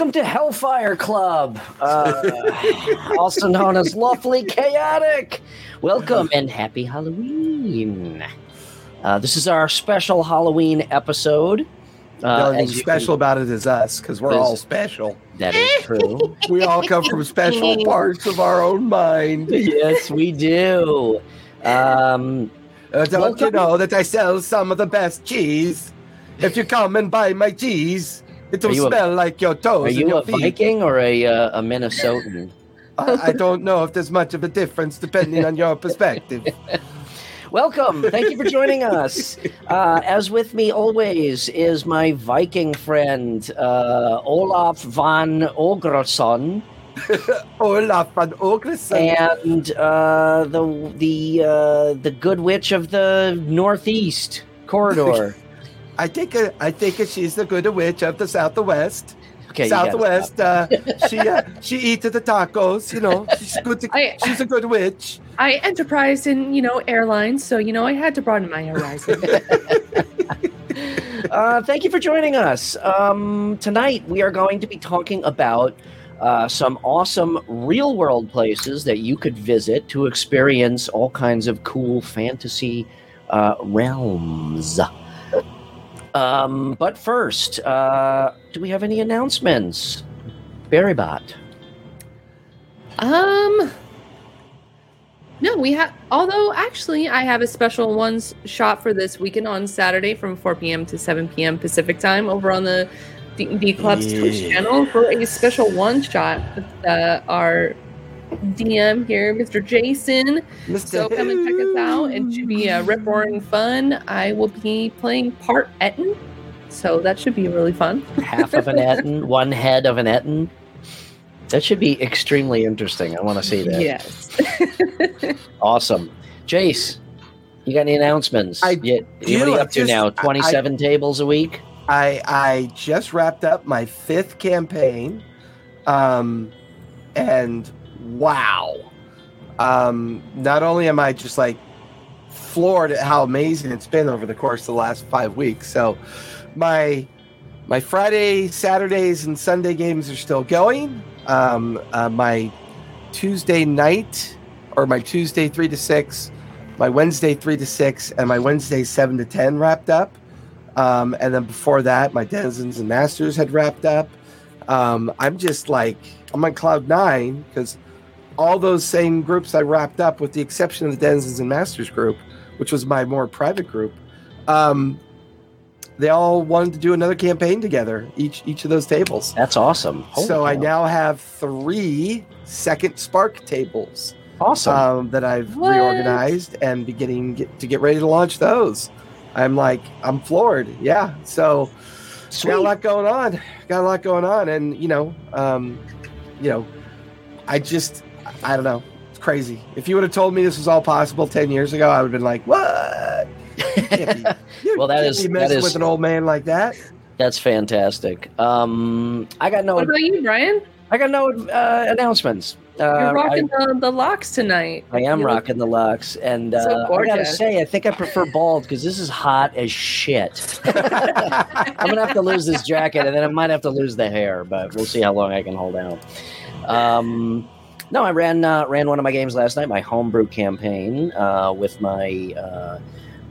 Welcome to Hellfire Club, uh, also known as Lawfully Chaotic. Welcome and happy Halloween. Uh, this is our special Halloween episode. Uh, only thing as you special about it is us because we're all special. that is true. We all come from special parts of our own mind. yes, we do. Um, Uh, don't you know that I sell some of the best cheese? If you come and buy my cheese, it will you a- like your toes are you your a feet. Viking or a uh, a Minnesotan? I, I don't know if there's much of a difference depending on your perspective. Welcome. Thank you for joining us. Uh, as with me always is my Viking friend, uh, Olaf van Olgrsson, Olaf van Åkesson. and uh, the the uh, the good witch of the northeast corridor. I think uh, I think she's the good witch of the southwest. Okay, southwest. Uh, she uh, she eats the tacos. You know, she's good. To, I- she's a good witch. I enterprised in, you know, airlines, so you know I had to broaden my horizon. Uh, thank you for joining us. Um, tonight, we are going to be talking about uh, some awesome real world places that you could visit to experience all kinds of cool fantasy uh, realms. Um, but first, uh, do we have any announcements? Barrybot. um No, we have although actually I have a special ones shot for this weekend on Saturday from 4 p.m. to 7 p.m. Pacific time over on the D&D Club's Twitch channel for a special one shot with uh, our DM here, Mr. Jason. So come and check us out. It should be a rip roaring fun. I will be playing part Ettin, so that should be really fun. Half of an Ettin, one head of an Ettin. That should be extremely interesting. I want to see that. Yes. Awesome. Jace, you got any announcements? I Yeah, do. what are you I up to just- now? I- 27 tables a week? I I just wrapped up my fifth campaign, um, and wow, um, not only am I just like floored at how amazing it's been over the course of the last five weeks. So, my my Friday, Saturdays, and Sunday games are still going. Um, uh, my Tuesday night or my Tuesday three to six, my Wednesday three to six, and my Wednesday seven to ten wrapped up. Um, and then before that, my Denizens and Masters had wrapped up. Um, I'm just like, I'm on cloud nine because all those same groups I wrapped up, with the exception of the Denizens and Masters group, which was my more private group, um, they all wanted to do another campaign together, each each of those tables. That's awesome. Holy so I now have three second Spark tables Awesome. um, that I've What? reorganized and beginning get, to get ready to launch those. I'm like, I'm floored. Yeah. So Sweet. got a lot going on. Got a lot going on, and you know, um, you know, I just, I don't know. It's crazy. If you would have told me this was all possible ten years ago, I would have been like, what? You be- Well, that can't be messing is- with an old man like that. That's fantastic. Um, I got no, What about you, Brian? I got no uh, announcements. Uh, You're rocking I, the, the locks tonight. I am You look- rocking the locks, and uh, So I gotta say, I think I prefer bald because this is hot as shit. I'm gonna have to lose this jacket, and then I might have to lose the hair, but we'll see how long I can hold out. Um, no, I ran uh, ran one of my games last night, my homebrew campaign uh, with my uh,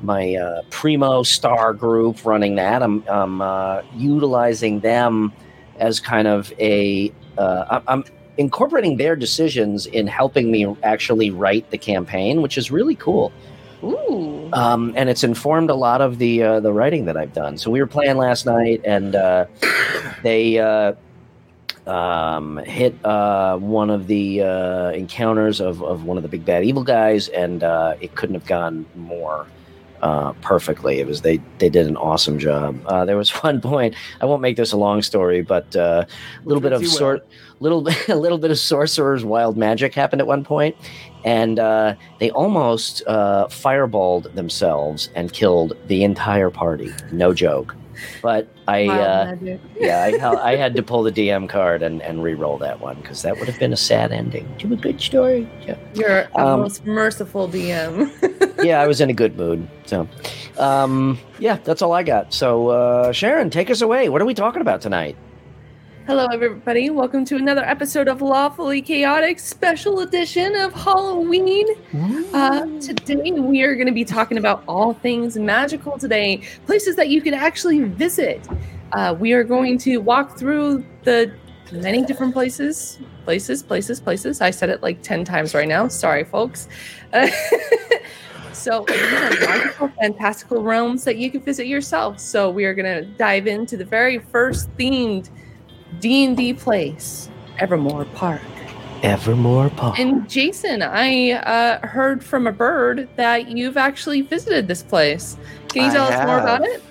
my uh, primo star group running that. I'm, I'm uh, utilizing them as kind of a. Uh, I'm- I'm incorporating their decisions in helping me actually write the campaign, which is really cool Ooh. um, and it's informed a lot of the uh, the writing that I've done. So we were playing last night, and uh, they uh, um, hit uh, one of the uh, encounters of, of one of the big bad evil guys, and uh, it couldn't have gone more uh, perfectly. It was they they did an awesome job. Uh, there was one point. I won't make this a long story, but uh, a little bit of sort little a little bit of sorcerer's wild magic happened at one point, and uh, they almost uh, fireballed themselves and killed the entire party. No joke. But I, uh, yeah, I, I had to pull the DM card and, and re-roll that one because that would have been a sad ending to a good story. Yeah, You're a Um, most merciful DM. yeah, I was in a good mood. So, um, yeah, that's all I got. So, uh, Sharon, take us away. What are we talking about tonight? Hello, everybody. Welcome to another episode of Lawfully Chaotic Special Edition of Halloween. Uh, today, we are going to be talking about all things magical today, places that you can actually visit. Uh, we are going to walk through the many different places, places, places, places. I said it like 10 times right now. Sorry, folks. Uh, so, these are magical, fantastical realms that you can visit yourself. So, we are going to dive into the very first themed D&D place, Evermore Park. Evermore Park. And Jason, I uh, heard from a bird that you've actually visited this place. Can you I tell us more about it?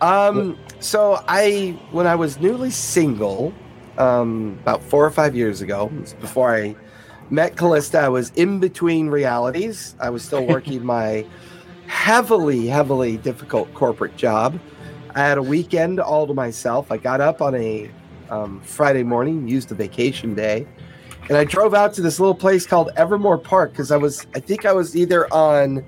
Um, so I, when I was newly single, um, about four or five years ago, before I met Callista, I was in between realities. I was still working my heavily, heavily difficult corporate job. I had a weekend all to myself. I got up on a um, Friday morning, used a vacation day, and I drove out to this little place called Evermore Park because I was, I think I was either on,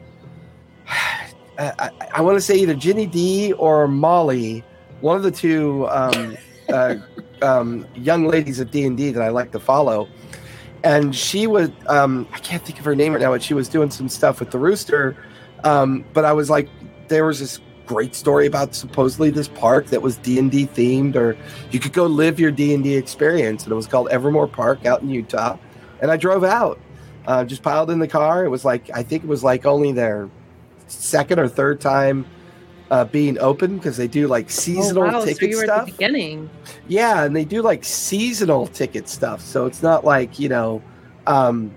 I, I, want to say either Ginny Di or Molly, one of the two um, uh, um, young ladies of D and D that I like to follow, and she was, um, I can't think of her name right now, but she was doing some stuff with the rooster. Um, but I was like, there was this great story about supposedly this park that was D and D themed, or you could go live your D and D experience, and it was called Evermore Park out in Utah. And I drove out, uh, just piled in the car. It was like I think it was like only their second or third time uh, being open because they do like seasonal oh, wow. ticket so you were stuff. at the beginning. Yeah, and they do like seasonal ticket stuff. So it's not like, you know, um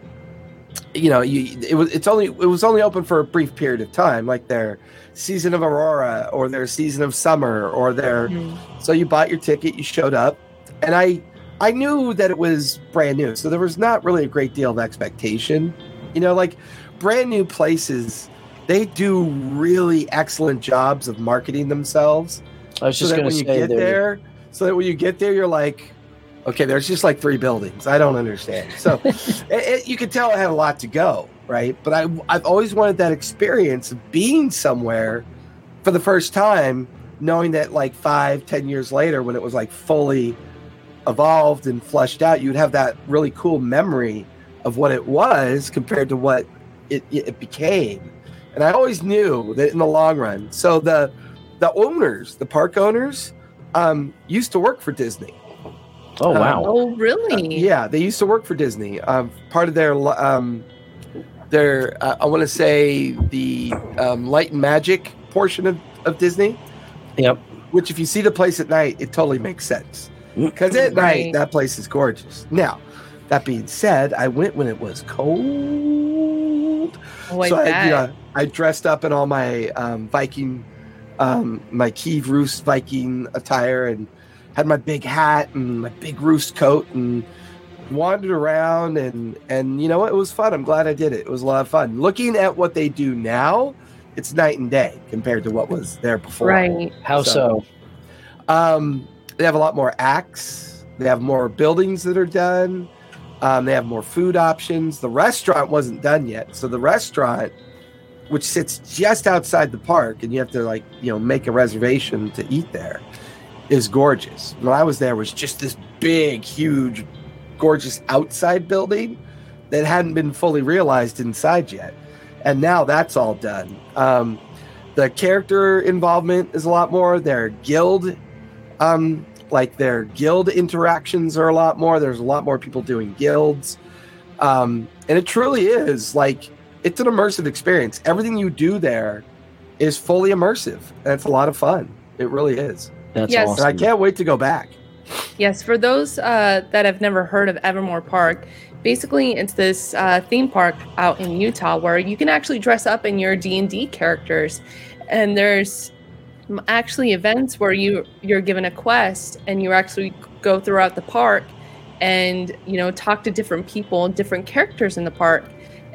you know, you it was it's only it was only open for a brief period of time, like their season of aurora or their season of summer or their Mhm. so you bought your ticket, you showed up, and I I knew that it was brand new, so there was not really a great deal of expectation. You know, like brand new places, they do really excellent jobs of marketing themselves I was so just that going when to you say get there. there, so that when you get there, you're like, okay, there's just like three buildings. I don't understand. So it, it, you could tell I had a lot to go, right? But I, I've always wanted that experience of being somewhere for the first time, knowing that like five, ten years later, when it was like fully evolved and flushed out, you'd have that really cool memory of what it was compared to what it, it became. And I always knew that in the long run. So the the owners, the park owners, um, used to work for Disney. Oh wow! Oh, Uh, really? yeah, they used to work for Disney. Um, part of their um, their uh, I want to say the um, light and magic portion of, of Disney. Yep. Which, if you see the place at night, it totally makes sense. Because at Right. night, that place is gorgeous. Now, that being said, I went when it was cold. Oh, I so I, you know, I dressed up in all my um, Viking, um, my Kiev Rus Viking attire, and had my big hat and my big roost coat, and wandered around. And and you know what? It was fun. I'm glad I did it. It was a lot of fun. Looking at what they do now, it's night and day compared to what was there before. right. How so- so? Um, they have a lot more acts. They have more buildings that are done. Um, they have more food options. The restaurant wasn't done yet, so the restaurant, which sits just outside the park, and you have to like you know make a reservation to eat there, is gorgeous. When I was there, was just this big, huge, gorgeous outside building that hadn't been fully realized inside yet, and now that's all done. Um, the character involvement is a lot more. Their guild um like their guild interactions are a lot more there's a lot more people doing guilds um and it truly is like it's an immersive experience everything you do there is fully immersive and it's a lot of fun it really is That's Yes. awesome. and i can't wait to go back Yes, for those uh, that have never heard of Evermore Park, basically it's this uh, theme park out in Utah where you can actually dress up in your D and D characters, and there's actually events where you you're given a quest and you actually go throughout the park, and you know talk to different people, different characters in the park,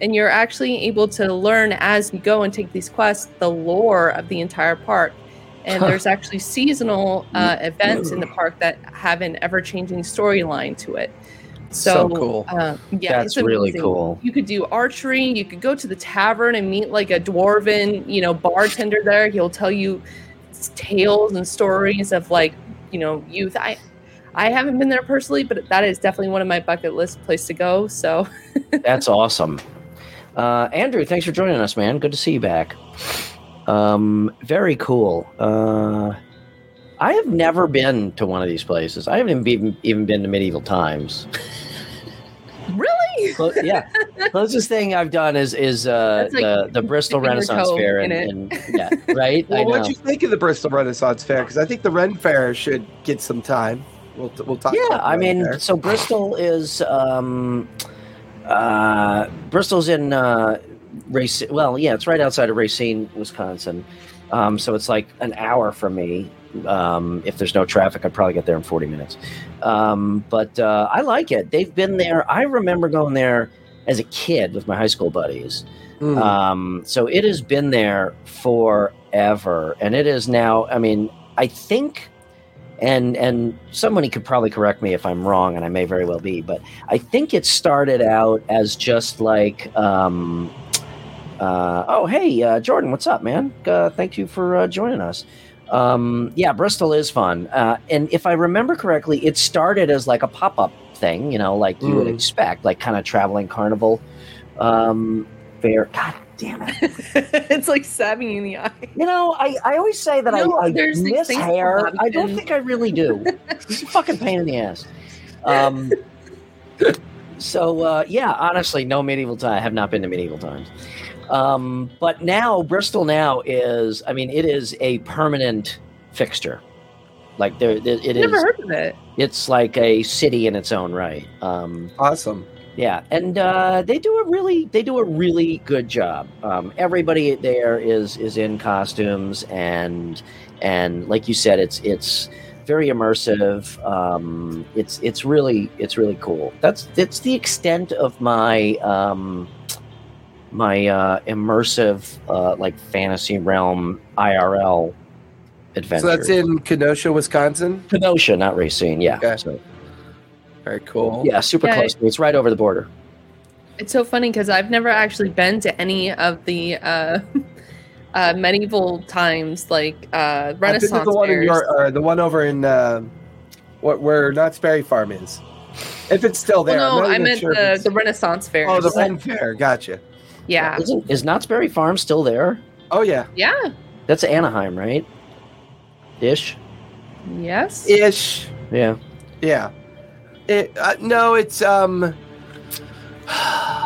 and you're actually able to learn as you go and take these quests the lore of the entire park and there's actually seasonal uh, events in the park that have an ever-changing storyline to it. So So, cool. Uh, yeah, That's it's really cool. You could do archery. You could go to the tavern and meet like a dwarven, you know, bartender there. He'll tell you tales and stories of like, you know, youth. I, I haven't been there personally, but that is definitely one of my bucket list place to go. So That's awesome. Uh, Andrew, thanks for joining us, man. Good to see you back. Um, very cool. Uh, I have never been to one of these places. I haven't even even been to medieval times. really, Well, yeah, closest thing I've done is is uh, like the the Bristol Renaissance Fair, and, and yeah, right. I Well, know. what do you think of the Bristol Renaissance Fair? Because I think the Ren Fair should get some time. We'll we'll talk. yeah, about I mean, Fair. so Bristol is um, uh, Bristol's in uh, Race. Well, yeah, it's right outside of Racine, Wisconsin. Um, so it's like an hour from me. Um, if there's no traffic, I'd probably get there in 40 minutes. Um, but uh, I like it. They've been there. I remember going there as a kid with my high school buddies. Mm. Um, so it has been there forever, and it is now. I mean, I think, and and somebody could probably correct me if I'm wrong, and I may very well be, but I think it started out as just like, um, uh, oh hey uh, Jordan, what's up, man? Uh, thank you for uh, joining us. Um, yeah, Bristol is fun, uh, and if I remember correctly, it started as like a pop up thing, you know, like you would Mm. expect, like kind of traveling carnival. Um, fair. God damn it. it's like stabbing you in the eye. You know, I, I always say that No, I, I miss hair. I don't think I really do. it's a fucking pain in the ass. Um, so uh, yeah, honestly, no medieval time. I have not been to medieval times. Um, but now Bristol now is. I mean, it is a permanent fixture. Like there, there it Never is. heard of it. It's like a city in its own right. Um, awesome. yeah, and uh, they do a really they do a really good job. Um, everybody there is is in costumes and and like you said, it's it's very immersive. Um, it's it's really it's really cool. That's it's the extent of my um, my uh, immersive uh, like fantasy realm IRL adventure. So that's in Kenosha, Wisconsin. Kenosha, not Racine. Yeah, Okay. so, Very cool. yeah, super Yeah. close. to. It's right over the border. It's so funny because I've never actually been to any of the uh, uh, medieval times, like uh, I think Renaissance the one in your, or the one over in uh, what where Knott's Berry Farm is. If it's still there, well, I'm no, not I meant sure the, the Renaissance Fair. Oh, the Ren Fair. Gotcha. Yeah, Isn't, is Knott's Berry Farm still there? Oh yeah, yeah, That's Anaheim, right? Ish. yes. ish. Yeah. Yeah. It, uh, no, it's um.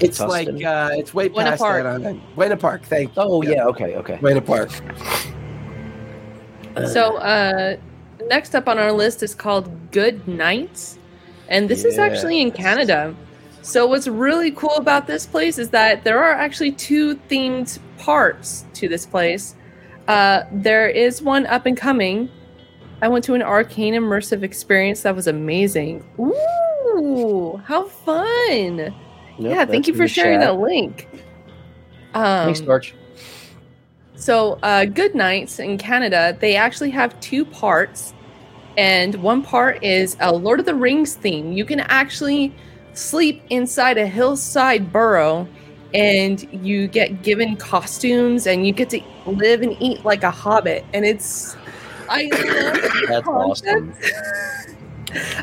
It's Tustin? like uh, it's way Buena past Park. Anaheim. Buena Park. Thank you. Oh yeah. Okay. Okay. Buena Park. So, uh, next up on our list is called Good Nights, and this is actually in Canada. So, what's really cool about this place is that there are actually two themed parts to this place. Uh, there is one up and coming. I went to an arcane immersive experience that was amazing. Ooh, how fun! Nope, yeah, thank you for sharing chat. that link. Um, Thanks, Torch. so, uh, Good Nights in Canada, they actually have two parts, and one part is a Lord of the Rings theme. You can actually sleep inside a hillside burrow, and you get given costumes, and you get to live and eat like a hobbit. And it's, I love the That's awesome.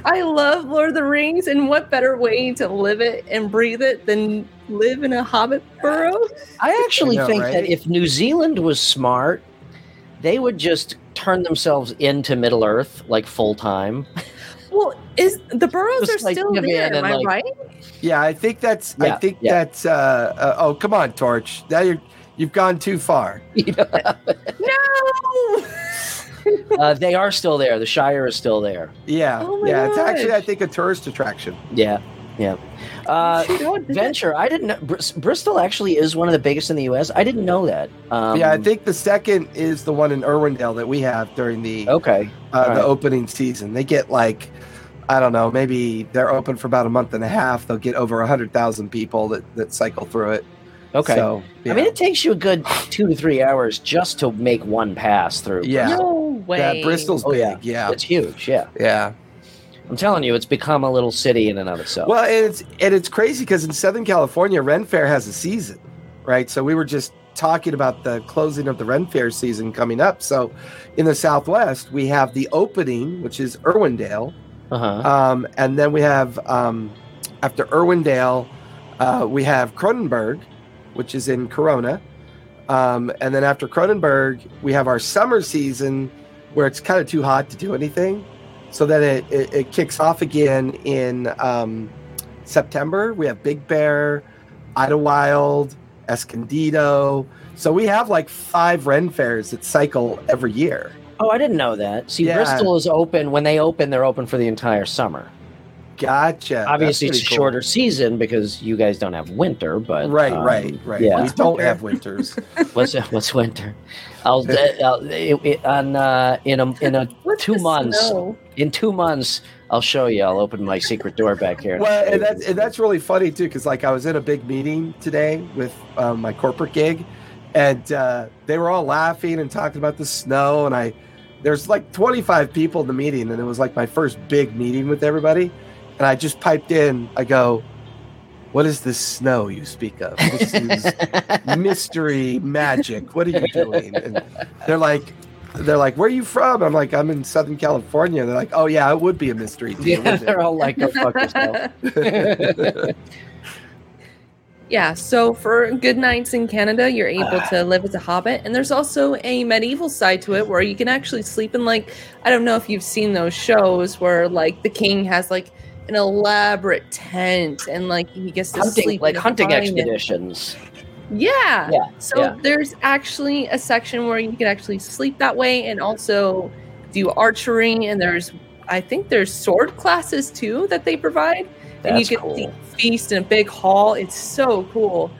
I love Lord of the Rings, and what better way to live it and breathe it than live in a hobbit burrow? I actually I know, think that if New Zealand was smart, they would just turn themselves into Middle Earth like full time. Well, is the burrows Just, are like, still there? Am and, I like- right? Yeah, I think that's. I think yeah. that's. Uh, uh, oh, come on, Torch. Now you're you've gone too far. You know? No. uh, they are still there. The Shire is still there. Yeah, Oh my yeah. It's actually, I think, a tourist attraction. Yeah. Yeah. Uh, Shoot, I would do that. Venture. I didn't know. Bris- Bristol actually is one of the biggest in the U.S. I didn't know that. Um, yeah, I think the second is the one in Irwindale that we have during the Okay. uh, alright. the opening season. They get like, I don't know, maybe they're open for about a month and a half. They'll get over a hundred thousand people that that cycle through it. Okay. So, yeah. I mean, it takes you a good two to three hours just to make one pass through. Yeah. No way. yeah, Bristol's Oh, big. yeah. Yeah, It's huge. Yeah. yeah. I'm telling you, it's become a little city in and of itself. Well, and it's and it's crazy because in Southern California, Ren Fair has a season, right? So we were just talking about the closing of the Ren Fair season coming up. So, in the Southwest, we have the opening, which is Irwindale, Uh-huh. um, and then we have um, after Irwindale, uh, we have Koroneburg, which is in Corona, um, and then after Koroneburg, we have our summer season where it's kind of too hot to do anything. So then it, it, it kicks off again in um, September. We have Big Bear, Idyllwild, Escondido. So we have like five Ren fairs that cycle every year. Oh, I didn't know that. See, Yeah. Bristol is open. When they open, they're open for the entire summer. Gotcha. Obviously, it's a cool. shorter season because you guys don't have winter. But Right, um, right, right. yeah. We don't have winters. What's what's winter? I'll, I'll it, it, on uh, in a in a What's two months. snow? in two months. I'll show you. I'll open my secret door back here. well, and that's and that's really funny too, because like I was in a big meeting today with um, my corporate gig, and uh, they were all laughing and talking about the snow, and I there's like 25 people in the meeting, and it was like my first big meeting with everybody, and I just piped in. I go, "What is this snow you speak of? This is mystery magic. What are you doing?" And they're like. They're like, "Where are you from?" I'm like, "I'm in Southern California." They're like, "Oh yeah, it would be a mystery." to you, yeah, wouldn't it?" they're all like, "Go fuck yourself." Yeah, so for good nights in Canada, you're able to live as a hobbit, and there's also a medieval side to it where you can actually sleep in like I don't know if you've seen those shows where like the king has like an elaborate tent and like he gets to hunting, sleep like hunting expeditions. Yeah. Yeah, So yeah. there's actually a section where you can actually sleep that way and also do archery and there's I think there's sword classes too that they provide. And you That's get cool. to feast in a big hall. It's so cool.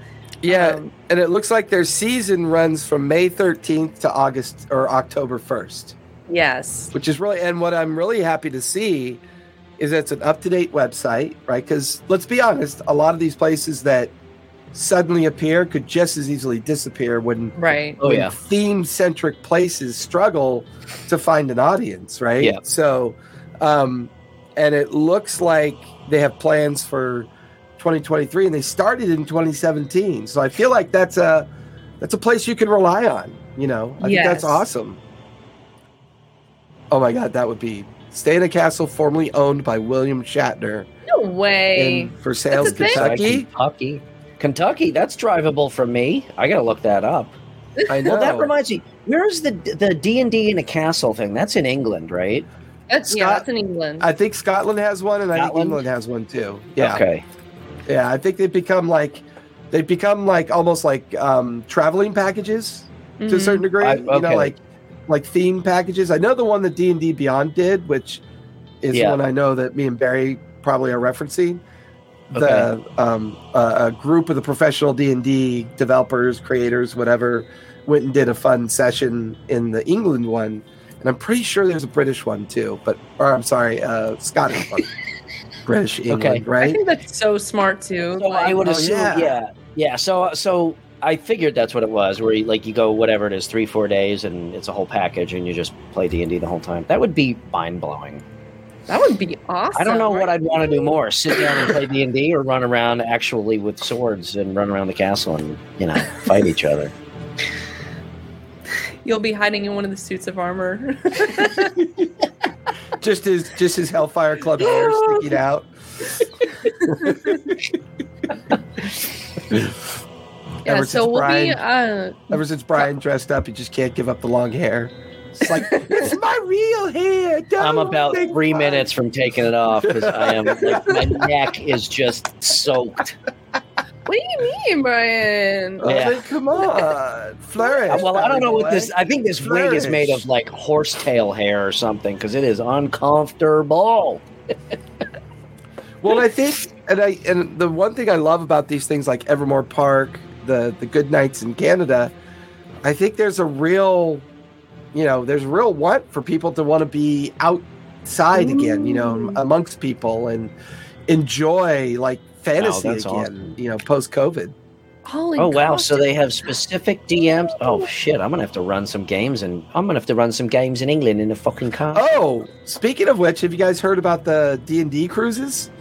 Yeah, Um, and it looks like their season runs from May 13th to August or October 1st, yes. which is really and what I'm really happy to see is it's an up-to-date website, right? Cuz let's be honest, a lot of these places that suddenly appear could just as easily disappear when Right. Oh when yeah, theme-centric places struggle to find an audience, right? Yeah. So um and it looks like they have plans for 2023 and they started in 2017 so i feel like that's a that's a place you can rely on you know i think that's awesome oh my god that would be stay in a castle formerly owned by william shatner No way. in for sale in That's a thing? kentucky Kentucky, Kentucky. That's drivable from me. I gotta look that up. i know Well, that reminds me. Where's the the D and D in a castle thing? That's in England, right? That's, yeah, that's in England. i think scotland has one and i think england has one too yeah Okay. yeah i think they've become like they've become like almost like um traveling packages to a Mhm. certain degree. I- You know, like like theme packages. I know the one that D and D Beyond did, which is Yeah. one I know that me and Barry probably are referencing. The um, uh, a group of the professional D and D developers, creators, whatever, went and did a fun session in the England one, and I'm pretty sure there's a British one too. But or I'm sorry, uh, Scottish one. British England, Okay. I think that's so smart too. So I would Oh, assume, yeah. yeah. yeah, So, so I figured that's what it was. Where you, like you go whatever it is, three, four days, and it's a whole package, and you just play D and D the whole time. That would be mind blowing. that would be awesome. I don't know what? I'd want to do more: sit down and play D and D, or run around actually with swords and run around the castle and you know fight each other. You'll be hiding in one of the suits of armor. Just his just his Hellfire Club hair sticking out. yeah, Ever so we'll Brian- be uh Ever since Brian dressed up, he just can't give up the long hair. It's like it's my real hair. Don't I'm about three fun." minutes from taking it off because I am like my neck is just soaked. What do you mean, Brian? I was Yeah. like, come on, flourish. well, I don't know what Valley this. I think this wig is made of like horsetail hair or something because it is uncomfortable. Well, I think, and I and the one thing I love about these things like Evermore Park, the the Good Nights in Canada, I think there's a real, you know, there's a real want for people to want to be outside again, you know, mm. amongst people and enjoy like fantasy that's again, awesome. you know, post COVID. Holy Oh wow! So they have specific DMs. Oh shit! I'm gonna have to run some games, and I'm gonna have to run some games in England in a fucking car. Oh, speaking of which, have you guys heard about the D and D cruises?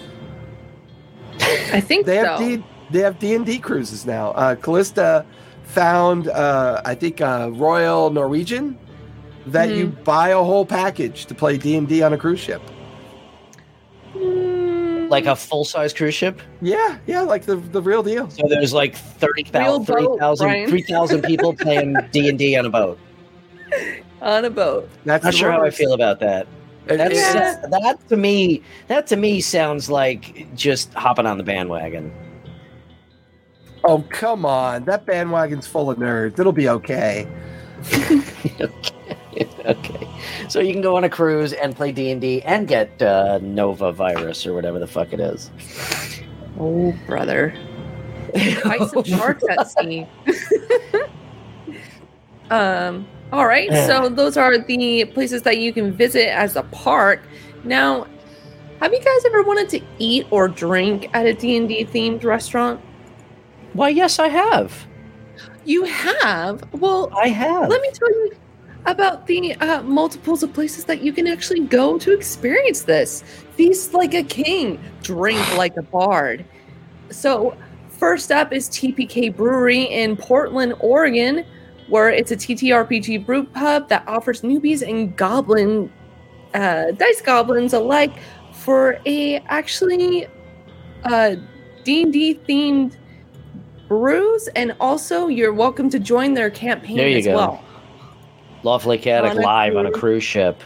I think They have so. D they have D and D cruises now. Uh, Callista found, uh, I think, uh, Royal Norwegian, that you buy a whole package to play D and D on a cruise ship. Mm, Like a mm. full size cruise ship. Yeah, yeah, like the the real deal. So there's like 30,000 Real boat, 3,000 Brian. 3,000 people playing D&D on a boat. on a boat. That's Not sure how I feel about that. That's, it- Yeah. that to me that to me sounds like just hopping on the bandwagon. Oh come on, that bandwagon's full of nerds. It'll be okay. okay. okay. So you can go on a cruise and play D&D and get uh, norovirus or whatever the fuck it is. Oh, brother. Fight some sharks at sea. um. All right. So those are the places that you can visit as a park. Now, have you guys ever wanted to eat or drink at a D and D themed restaurant? Why yes I have. You have. Well, I have. let me tell you about the uh, multiples of places that you can actually go to experience this. Feast like a king, drink like a bard. So, first up is TPK Brewery in Portland, Oregon, where it's a TTRPG brew pub that offers newbies and goblin uh, dice goblins alike for a actually uh, D&D themed brews and also you're welcome to join their campaign as go. well. Lawfully Chaotic On a live on a cruise. cruise ship.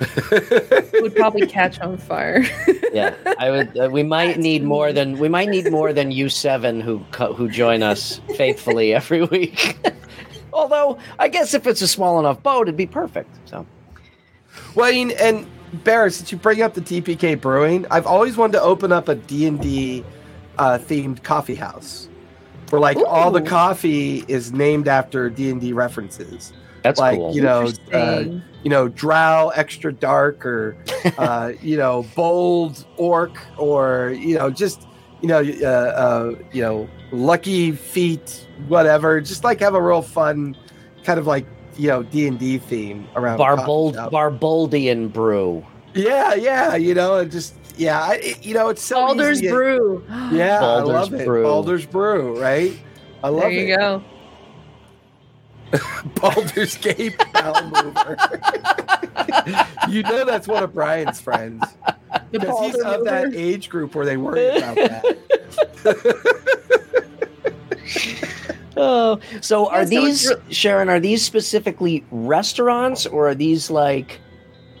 would probably catch on fire. Yeah, I would. Uh, we might That's need more cool. than we might need more than you seven who co- who join us faithfully every week. Although I guess if it's a small enough boat, it'd be perfect. So Well, I mean, and Barrett, since you bring up the TPK Brewing, I've always wanted to open up a D&D uh, themed coffee house where like all the coffee is named after D&D references. That's like, cool. you know, uh, you know, drow extra dark or uh, you know, bold orc or you know, just you know, uh, uh, you know, lucky feet, whatever. Just like have a real fun kind of like you know D and D theme around Barbold. Barboldian brew. Yeah, yeah, you know, and just yeah, I, it- you know, it's so Baldur's easy to- Brew. Yeah, Baldur's I love it. Brew. Baldur's Brew, right? I love it. There you it. go. Baldur's Gate Bowel Mover. you know that's one of Brian's friends. The Because he's Baldur of that age group where they worry about that. Oh, so are Yeah, so these Sharon? Are these specifically restaurants, or are these like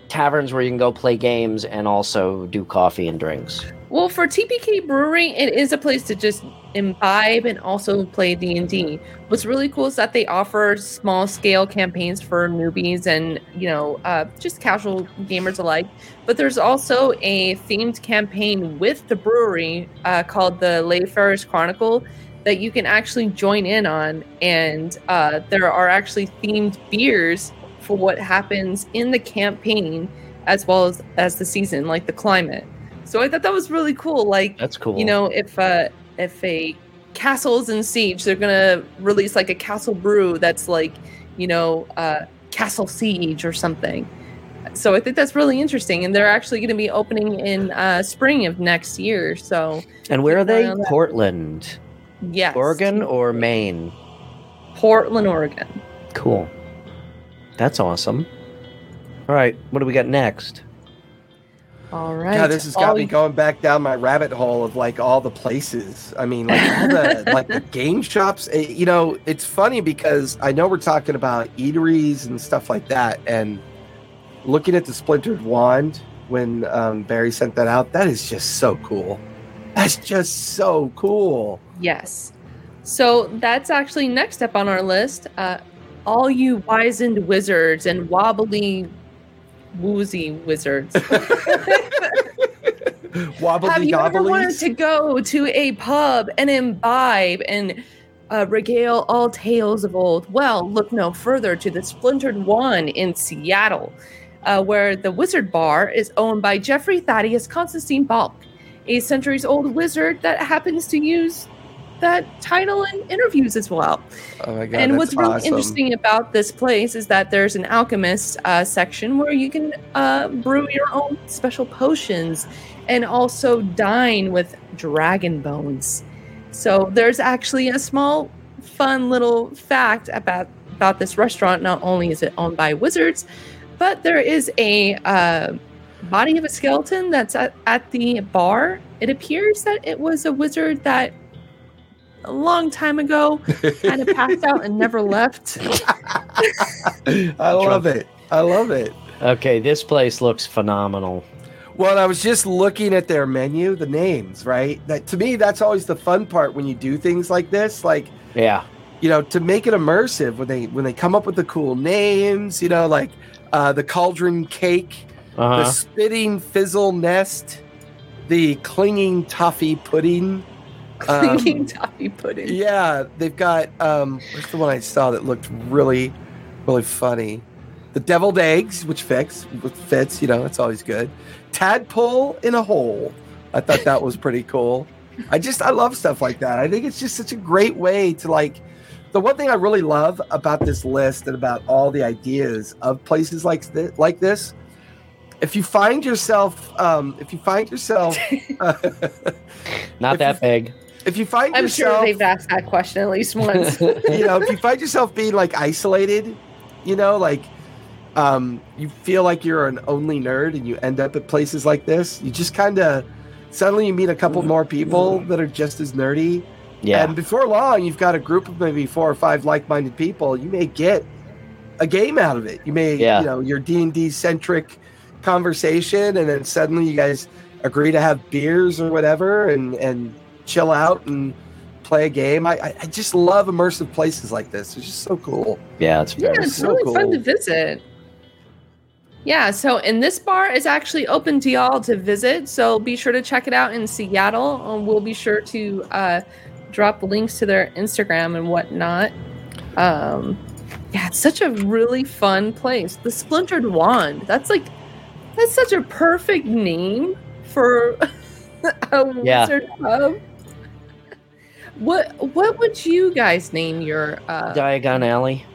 taverns where you can go play games and also do coffee and drinks? Well, for TPK Brewery, it is a place to just imbibe and also play D and D. What's really cool is that they offer small scale campaigns for newbies and you know uh, just casual gamers alike. But there's also a themed campaign with the brewery uh, called the Layfarers Chronicle that you can actually join in on, and uh, there are actually themed beers for what happens in the campaign as well as as the season, like the climate. So I thought that was really cool. Like That's cool. you know, if uh, if a castle is in siege, they're gonna release like a castle brew that's like, you know, uh, Castle Siege or something. So I think that's really interesting, and they're actually going to be opening in uh, spring of next year. So and where are they? Portland, yes, Oregon, or Maine? Portland, Oregon. Cool. That's awesome. All right, what do we got next? All right. God, this has got All me going back down my rabbit hole of like all the places. I mean, like all the like the game shops. eh, You know, it's funny because I know we're talking about eateries and stuff like that, and looking at the splintered wand when um, Barry sent that out, that is just so cool. That's just so cool. Yes. So that's actually next up on our list. Uh, all you wizened wizards and wobbly woozy wizards. Wobbly Have you ever wanted to go to a pub and imbibe and uh, regale all tales of old? Well, look no further to the Splintered Wand in Seattle, uh, where the Wizard Bar is owned by Jeffrey Thaddeus Constantine Balk, a centuries old wizard that happens to use that title in interviews as well Oh my god! and what's really awesome. interesting about this place is that there's an alchemist uh, section where you can uh, brew your own special potions and also dine with dragon bones. So there's actually a small fun little fact about about this restaurant. Not only is it owned by wizards, but there is a uh, body of a skeleton that's at, at the bar. It appears that it was a wizard that a long time ago kind of passed out and never left. I love it. I love it. Okay, this place looks phenomenal. Well, I was just looking at their menu, the names, right? That to me, that's always the fun part when you do things like this. Like, Yeah. you know, to make it immersive when they when they come up with the cool names, you know, like uh, the cauldron cake, the Uh-huh. spitting fizzle nest, the clinging toffee pudding. Um, Clinking toffee pudding. Yeah, they've got um where's the one I saw that looked really, really funny? The deviled eggs, which fits, which fits, you know, it's always good. Tadpole in a hole. I thought that was pretty cool. I just I love stuff like that. I think it's just such a great way to like the one thing I really love about this list and about all the ideas of places like this, like this, if you find yourself, um, if you find yourself, Not that you- big. If you find I'm yourself, sure they've asked that question at least once. you know, if you find yourself being like isolated, you know, like um, you feel like you're an only nerd and you end up at places like this, you just kind of suddenly you meet a couple more people that are just as nerdy. Yeah. And before long, you've got a group of maybe four or five like-minded people. You may get a game out of it. You may, Yeah. you know, your D and D centric conversation, and then suddenly you guys agree to have beers or whatever, and and chill out and play a game. I I- I just love immersive places like this. It's just so cool. yeah, it's yeah, it's so really fun to visit. Yeah, so and this bar is actually open to y'all to visit. So be sure to check it out in Seattle. Um, we'll be sure to uh, drop links to their Instagram and whatnot. Um, yeah, it's such a really fun place. The Splintered Wand. That's like that's such a perfect name for a Yeah. wizard pub. What what would you guys name your uh, Diagon Alley.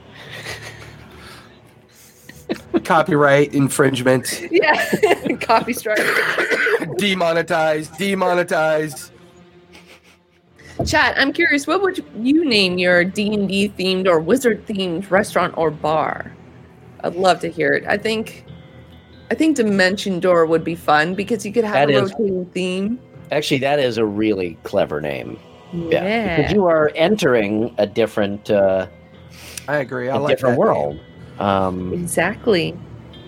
Copyright infringement, Yeah, copy strike. demonetized, demonetized. Chat. I'm curious. What would you name your D and D themed or wizard themed restaurant or bar? I'd love to hear it. I think, I think Dimension Door would be fun because you could have That a is- rotating theme. Actually, that is a really clever name. Yeah. Because you are entering a different uh, I agree. I a like different that world. Um, exactly.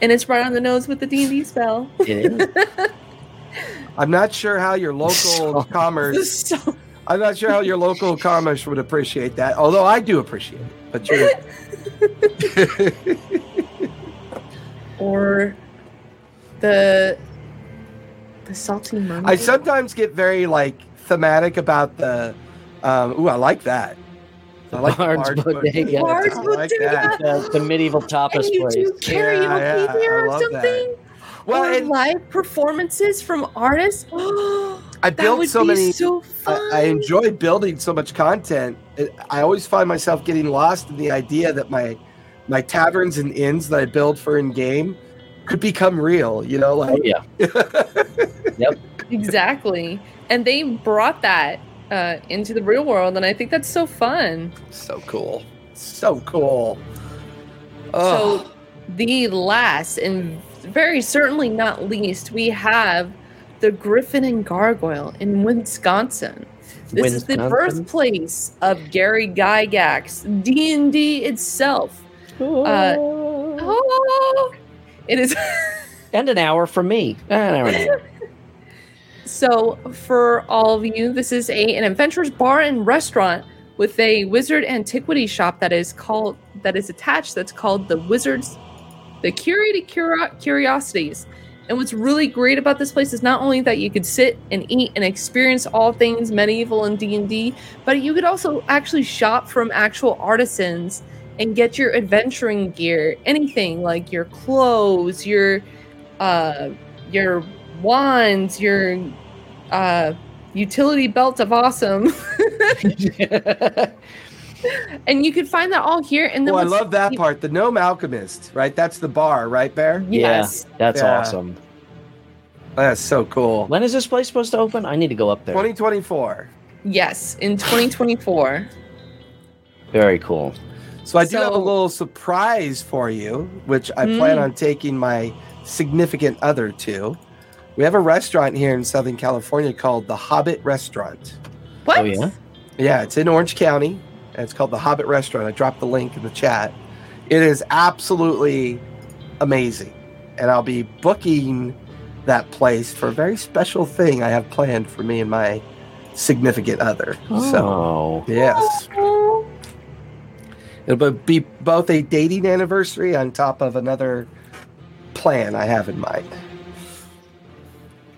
And it's right on the nose with the D and D spell. it is. I'm not sure how your local So- commerce. so, I'm not sure how your local commerce would appreciate that. Although I do appreciate it. But you're or the the salty mermaid. I sometimes get very like thematic about the. Um, ooh, I like that. I like the Bard's Bard's Bodega. Bard's I like that. the, the medieval tapas and you place. do karaoke Yeah, yeah, there I or love that. something. Well, or and live performances from artists. I that built would so be many. so fun. I, I enjoy building so much content. I always find myself getting lost in the idea that my my taverns and inns that I build for in game could become real. You know, Oh, like yeah. exactly, and they brought that uh, into the real world, and I think that's so fun. so cool, so cool. Oh, So, the last and very certainly not least, we have the Griffin and Gargoyle in Wisconsin. This is the birthplace of Gary Gygax, D and D itself. Uh, Oh, it is. and an hour from me. An hour and a half. So, for all of you, this is a an adventurous bar and restaurant with a wizard antiquity shop that is called that is attached. That's called the Wizards, the Curated Curio- Curiosities. And what's really great about this place is not only that you could sit and eat and experience all things medieval and D and D, but you could also actually shop from actual artisans and get your adventuring gear, anything like your clothes, your uh, your wands, your uh, utility belt of awesome, and you can find that all here. And then oh, I love that part. The gnome alchemist, right? That's the bar, right, Bear? Yes. That's Yeah. awesome. That's so cool. When is this place supposed to open? I need to go up there. 2024. Yes, in 2024. Very cool. So I do have a little surprise for you, which I plan Mm. on taking my significant other to. We have a restaurant here in Southern California called the Hobbit Restaurant. What? Oh yeah. Yeah, it's in Orange County, and it's called the Hobbit Restaurant. I dropped the link in the chat. It is absolutely amazing, and I'll be booking that place for a very special thing I have planned for me and my significant other. So, Oh. yes, Oh, it'll be both a dating anniversary on top of another plan I have in mind.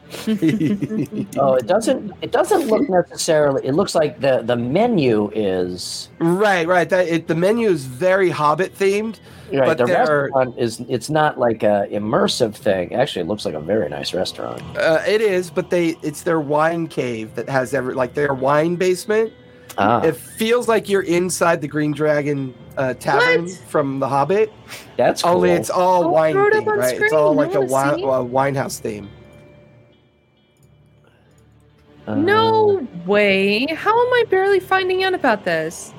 Oh, it doesn't. It doesn't look necessarily. It looks like the the menu is right, right. That it, the menu is very Hobbit themed. right. But the there- restaurant is. It's not like a immersive thing. Actually, it looks like a very nice restaurant. Uh, it is, but they it's their wine cave that has every like their wine basement. Ah, It feels like you're inside the Green Dragon uh, tavern What? from The Hobbit. that's cool. Only it's all Oh, wine throw it up themed, on right? It's all like a wanna wine, see. uh, wine house theme. Uh, no way. How am I barely finding out about this?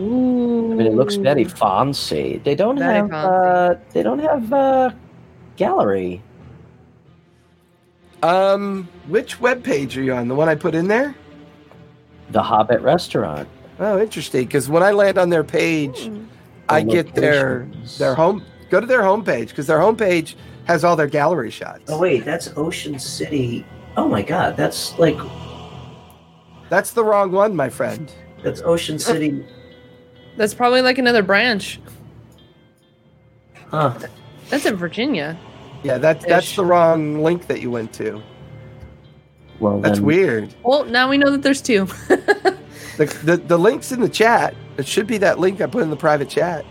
Ooh. I mean, it looks very fancy. They don't Very have. Uh, they don't have uh, gallery. Um, which web page are you on? The one I put in there? The Hobbit restaurant. Oh, interesting. Because when I land on their page, Hmm. I The get their their home. Go to their homepage because their homepage has all their gallery shots. Oh wait, that's Ocean City. Oh my God, that's like That's the wrong one, my friend. that's Ocean City. That's probably like another branch. Huh. That's in Virginia. Yeah, that, that's the wrong link that you went to. Well, That's then, weird. Well, now we know that there's two. The, the the link's in the chat. It should be that link I put in the private chat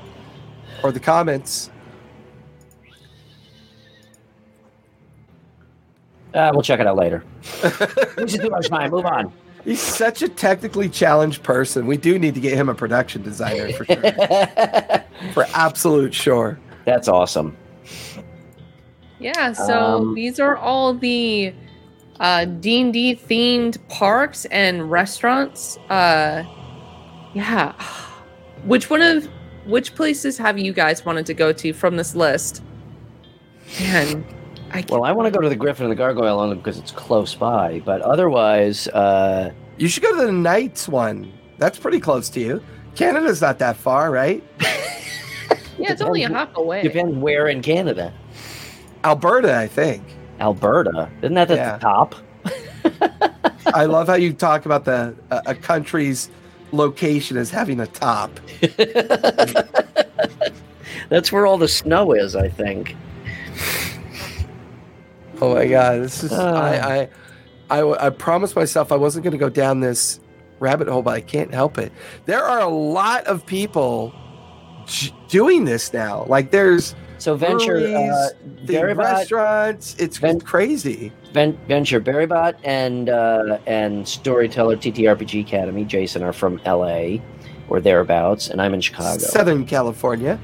or the comments. Uh, we'll check it out later. we should do our time. Move on. He's such a technically challenged person. We do need to get him a production designer for sure. for absolute sure. That's awesome. Yeah, so Um, these are all the uh, D&D themed parks and restaurants. Uh, yeah. Which one of which places have you guys wanted to go to from this list? Man, I Well, I want to go to the Griffin and the Gargoyle only because it's close by, but otherwise, uh, You should go to the Knights one. That's pretty close to you. Canada's not that far, right? yeah, it's only a depends- hop away. depends where in Canada. Alberta, I think. Alberta, isn't that at Yeah. the top? I love how you talk about the a, a country's location as having a top. That's where all the snow is, I think. Oh my god, this is Ah. I, I I I promised myself I wasn't going to go down this rabbit hole, but I can't help it. There are a lot of people j- doing this now. Like there's So venture, uh, the Barrybot, restaurants. It's Ven- crazy. Ven- venture Barrybot and uh, and Storyteller TTRPG Academy. Jason are from LA or thereabouts, and I'm in Chicago, Southern California.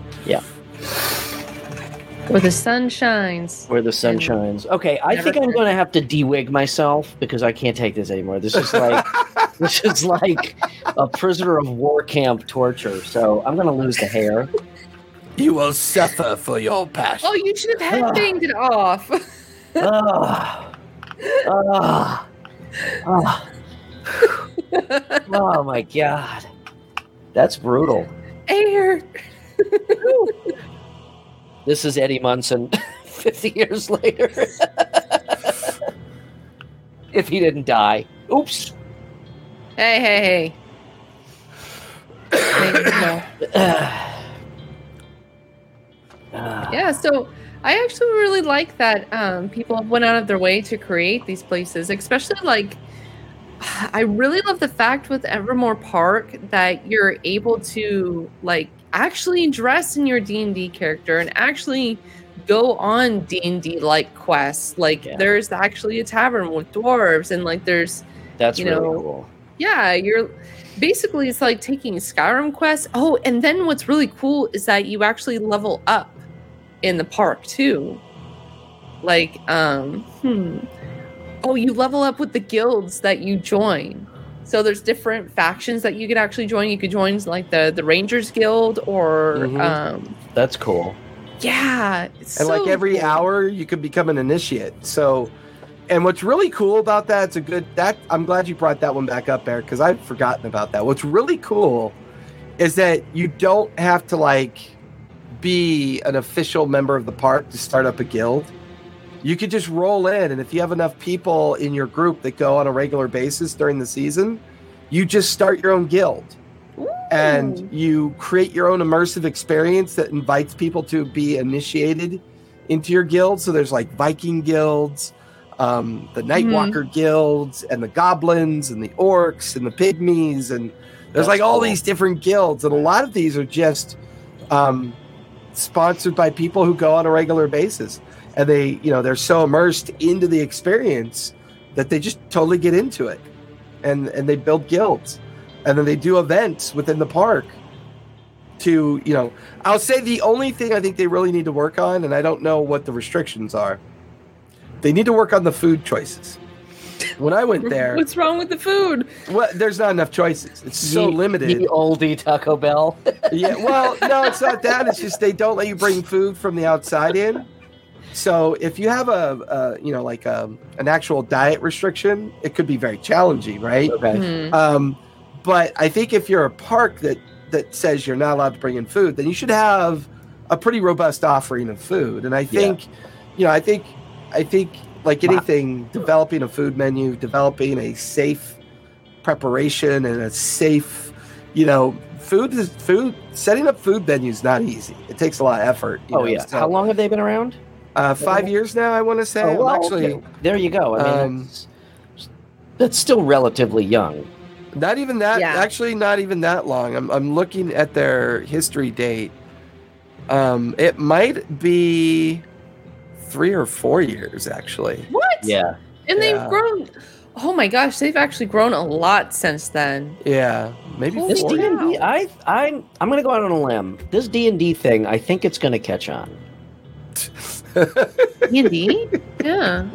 Where the sun shines. where the sun and- shines. Okay, I Never think I'm going to have to de-wig myself because I can't take this anymore. This is like this is like a prisoner of war camp torture. So I'm going to lose the hair. You will suffer for your passion. Oh, you should have headbanged it off. Ah. Ah. Ah. oh my god, that's brutal. Air. This is Eddie Munson 50 years later. if he didn't die. Oops. Hey, hey, hey. Ah. Yeah, so I actually really like that um, people went out of their way to create these places, especially like I really love the fact with Evermore Park that you're able to like actually dress in your D&D character and actually go on D&D like quests. Like Yeah. there's actually a tavern with dwarves and like there's That's you really know, cool. yeah, you're basically it's like taking Skyrim quests. Oh, and then what's really cool is that you actually level up in the park too. Like, um, hmm. Oh, you level up with the guilds that you join. So there's different factions that you could actually join. You could join like the the Rangers Guild or Mhm. um That's cool. yeah. It's and like every cool. hour you could become an initiate so and what's really cool about that it's a good that i'm glad you brought that one back up eric because i've forgotten about that what's really cool is that you don't have to like be an official member of the park to start up a guild you could just roll in and if you have enough people in your group that go on a regular basis during the season you just start your own guild Ooh. and you create your own immersive experience that invites people to be initiated into your guild. So there's like Viking guilds, um, the Nightwalker guilds, and the goblins, and the orcs, and the pygmies, and there's That's like all cool. these different guilds, and a lot of these are just um, sponsored by people who go on a regular basis, and they, you know, they're so immersed into the experience that they just totally get into it, and and they build guilds and then they do events within the park to you know i'll say the only thing i think they really need to work on and i don't know what the restrictions are they need to work on the food choices. When i went there What's wrong with the food? well, there's not enough choices. It's so Ye- limited. ye oldie Taco Bell. yeah well no it's not that. It's just they don't let you bring food from the outside in so if you have a, a you know like um an actual diet restriction it could be very challenging right okay. Hmm. Um, but I think if you're a park that that says you're not allowed to bring in food, then you should have a pretty robust offering of food. And I think, you know, I think, I think like anything, developing a food menu, developing a safe preparation and a safe, you know, food is food. Setting up food menus is not easy. It takes a lot of effort. you Oh know, yeah. so- How long have they been around? Uh, five years now, I want to say. Oh, well, actually, okay. there you go. I mean, Um, that's, that's still relatively young. Not even that. Yeah. Actually, not even that long. I'm I'm looking at their history date. Um, it might be three or four years, actually. What? Yeah. And Yeah. they've grown. Oh my gosh, they've actually grown a lot since then. Yeah, maybe Holy This four. D cow. and D, I, I, I'm going to go out on a limb. This D and D thing, I think it's going to catch on. D&D? yeah.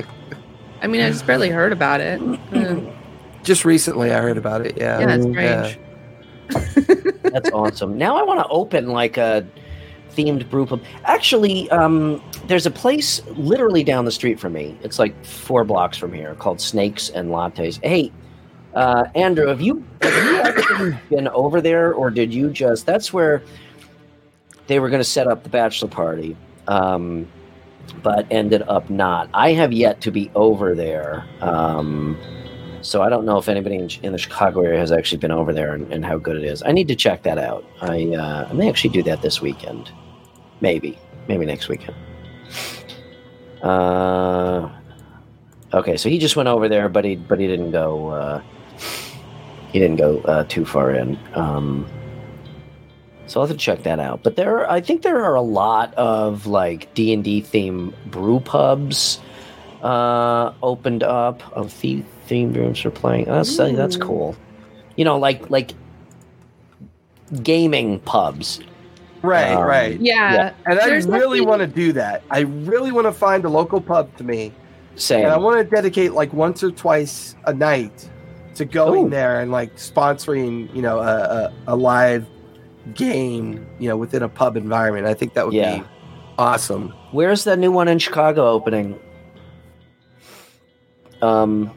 I mean, I just barely heard about it. Uh, Just recently, I heard about it. Yeah. yeah, it's Yeah. That's awesome. Now I want to open like a themed brew pub. Actually, um, there's a place literally down the street from me. It's like four blocks from here called Snakes and Lattes. Hey, uh, Andrew, have you have you actually been over there, or did you just? That's where they were going to set up the bachelor party, um, but ended up not. I have yet to be over there. Um, so I don't know if anybody in, in the Chicago area has actually been over there and, and how good it is. I need to check that out. I uh, I may actually do that this weekend, maybe, maybe next weekend. Uh, okay, so he just went over there, but he but he didn't go. Uh, he didn't go uh, too far in. Um, so I'll have to check that out. But there, are, I think there are a lot of like D and D theme brew pubs uh, opened up of the themed rooms for playing. That's that's cool. You know, like like gaming pubs. Right, Um, right. Yeah. Yeah. And I really want to do that. I really want to find a local pub to me, Same. and I want to dedicate like once or twice a night to going Ooh. there and like sponsoring, you know, a, a, a live game, you know, within a pub environment. I think that would Yeah. be awesome. Where's the new one in Chicago opening? Um.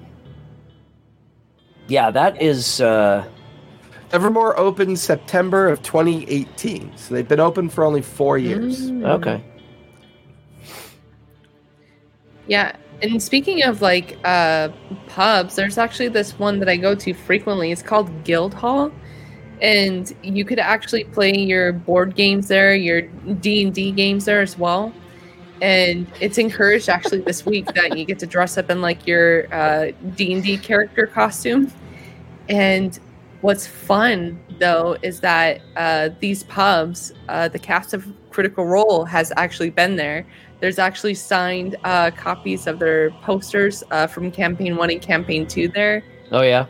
Yeah, that is. Uh, Evermore opened September of 2018, so they've been open for only four years. Mm. okay. Yeah. And speaking of like uh pubs, there's actually this one that I go to frequently. It's called Guild Hall. And you could actually play your board games there, your D&D games there as well. And it's encouraged actually this week that you get to dress up in like your uh, D&D character costume. And what's fun though is that uh, these pubs, uh, the cast of Critical Role has actually been there. There's actually signed uh, copies of their posters uh, from campaign one and campaign two there. Oh yeah.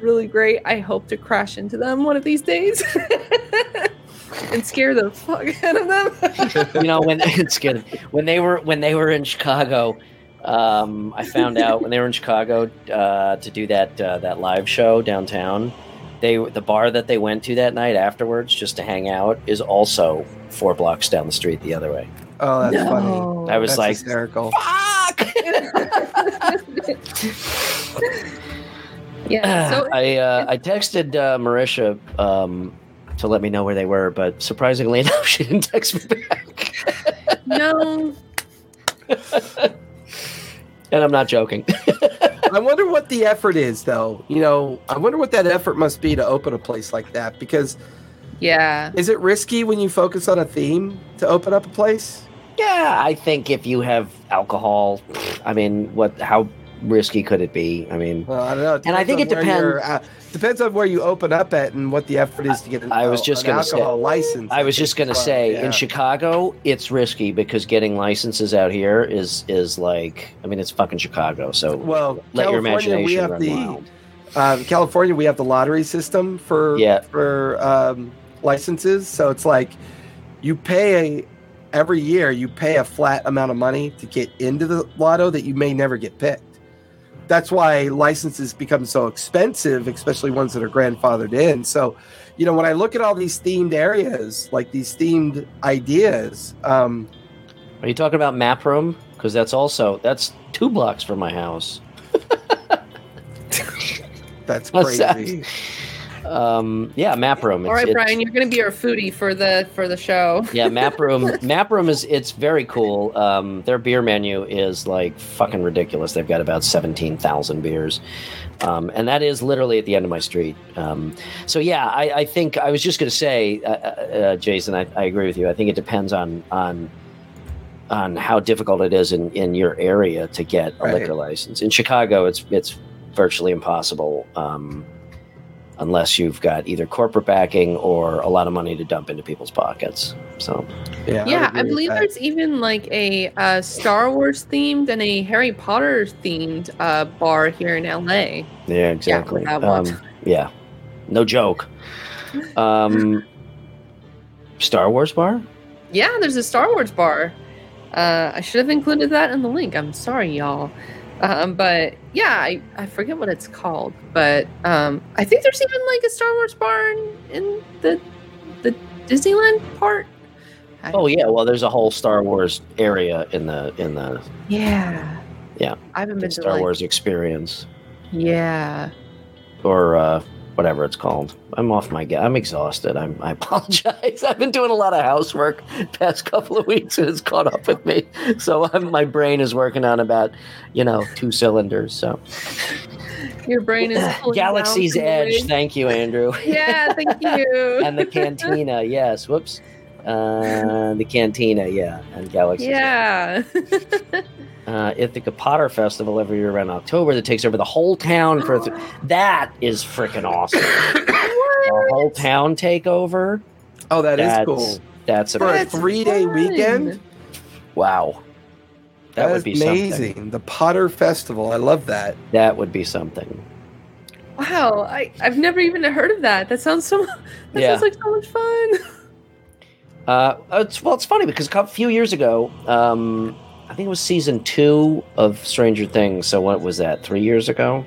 Really great. I hope to crash into them one of these days and scare the fuck out of them. you know when it's good when they were when they were in Chicago. Um, I found out when they were in Chicago uh, to do that uh, that live show downtown. They the bar that they went to that night afterwards just to hang out is also four blocks down the street the other way. Oh, that's funny. No. I was That's like, hysterical. "Fuck!" Yeah. So I uh, I texted uh, Marisha um, to let me know where they were, but surprisingly enough, she didn't text me back. no. and I'm not joking. I wonder what the effort is, though. You know, I wonder what that effort must be to open a place like that. Because Yeah. is it risky when you focus on a theme to open up a place? yeah, I think if you have alcohol, I mean, what? How risky could it be? I mean, Well, I don't know. And I think it depends- uh, depends on where you open up at and what the effort is to get an, I was just an gonna say- license. I was just gonna say yeah. in Chicago, it's risky because getting licenses out here is is like, I mean, it's fucking Chicago. So Well, let your California, we imagination have run the wild. uh, California, we have the lottery system for Yeah. for um, licenses. So it's like you pay every year. You pay a flat amount of money to get into the lotto that you may never get picked. That's why licenses become so expensive, especially ones that are grandfathered in. So, you know, when I look at all these themed areas, like these themed ideas, um, Are you talking about Map Room? Because that's also that's two blocks from my house. that's crazy. that? Crazy. Um, yeah, Map Room. All right, Brian, you're going to be our foodie for the for the show. yeah, Map Room. Map Room is it's very cool. Um, their beer menu is like fucking ridiculous. They've got about seventeen thousand beers, um, and that is literally at the end of my street. Um, so yeah, I, I think I was just going to say, uh, uh, Jason, I, I agree with you. I think it depends on on on how difficult it is in, in your area to get a Right. liquor license. In Chicago, it's it's virtually impossible. Um, Unless you've got either corporate backing or a lot of money to dump into people's pockets. So, Yeah, Yeah, agree I believe there's even like a uh, Star Wars themed and a Harry Potter themed uh, bar here in LA. Yeah, exactly. that one. um, yeah, no joke. Um, Star Wars bar. Yeah, there's a Star Wars bar. Uh, I should have included that in the link. I'm sorry, y'all. Um, but yeah, I, I forget what it's called. But um, I think there's even like a Star Wars barn in, the the Disneyland part. I- Oh yeah, well, there's a whole Star Wars area in the in the yeah, Yeah. I haven't been to Star like, Wars experience Yeah, or uh, whatever it's called. I'm off my. Ga- I'm exhausted. I'm. I apologize. I've been doing a lot of housework past couple of weeks, and it's caught up with me. So I'm, my brain is working on about, you know, two cylinders. So your brain is Galaxy's Edge. Thank you, Andrew. Yeah, thank you. and the cantina, yes. Whoops. Uh, the cantina, yeah, and Galaxy. yeah. Uh, Ithaca Potter Festival every year around October that takes over the whole town for th- that is freaking awesome. the whole town takeover. Oh, that is that's, cool. That's For a a three day weekend? wow. That, That would be amazing. something. The Potter Festival. I love that. That would be something. Wow, I, I've never even heard of that. That sounds so. That Yeah. sounds like so much fun. Uh, it's well, it's funny because a couple, few years ago, um, I think it was season two of Stranger Things. So what was that? Three years ago.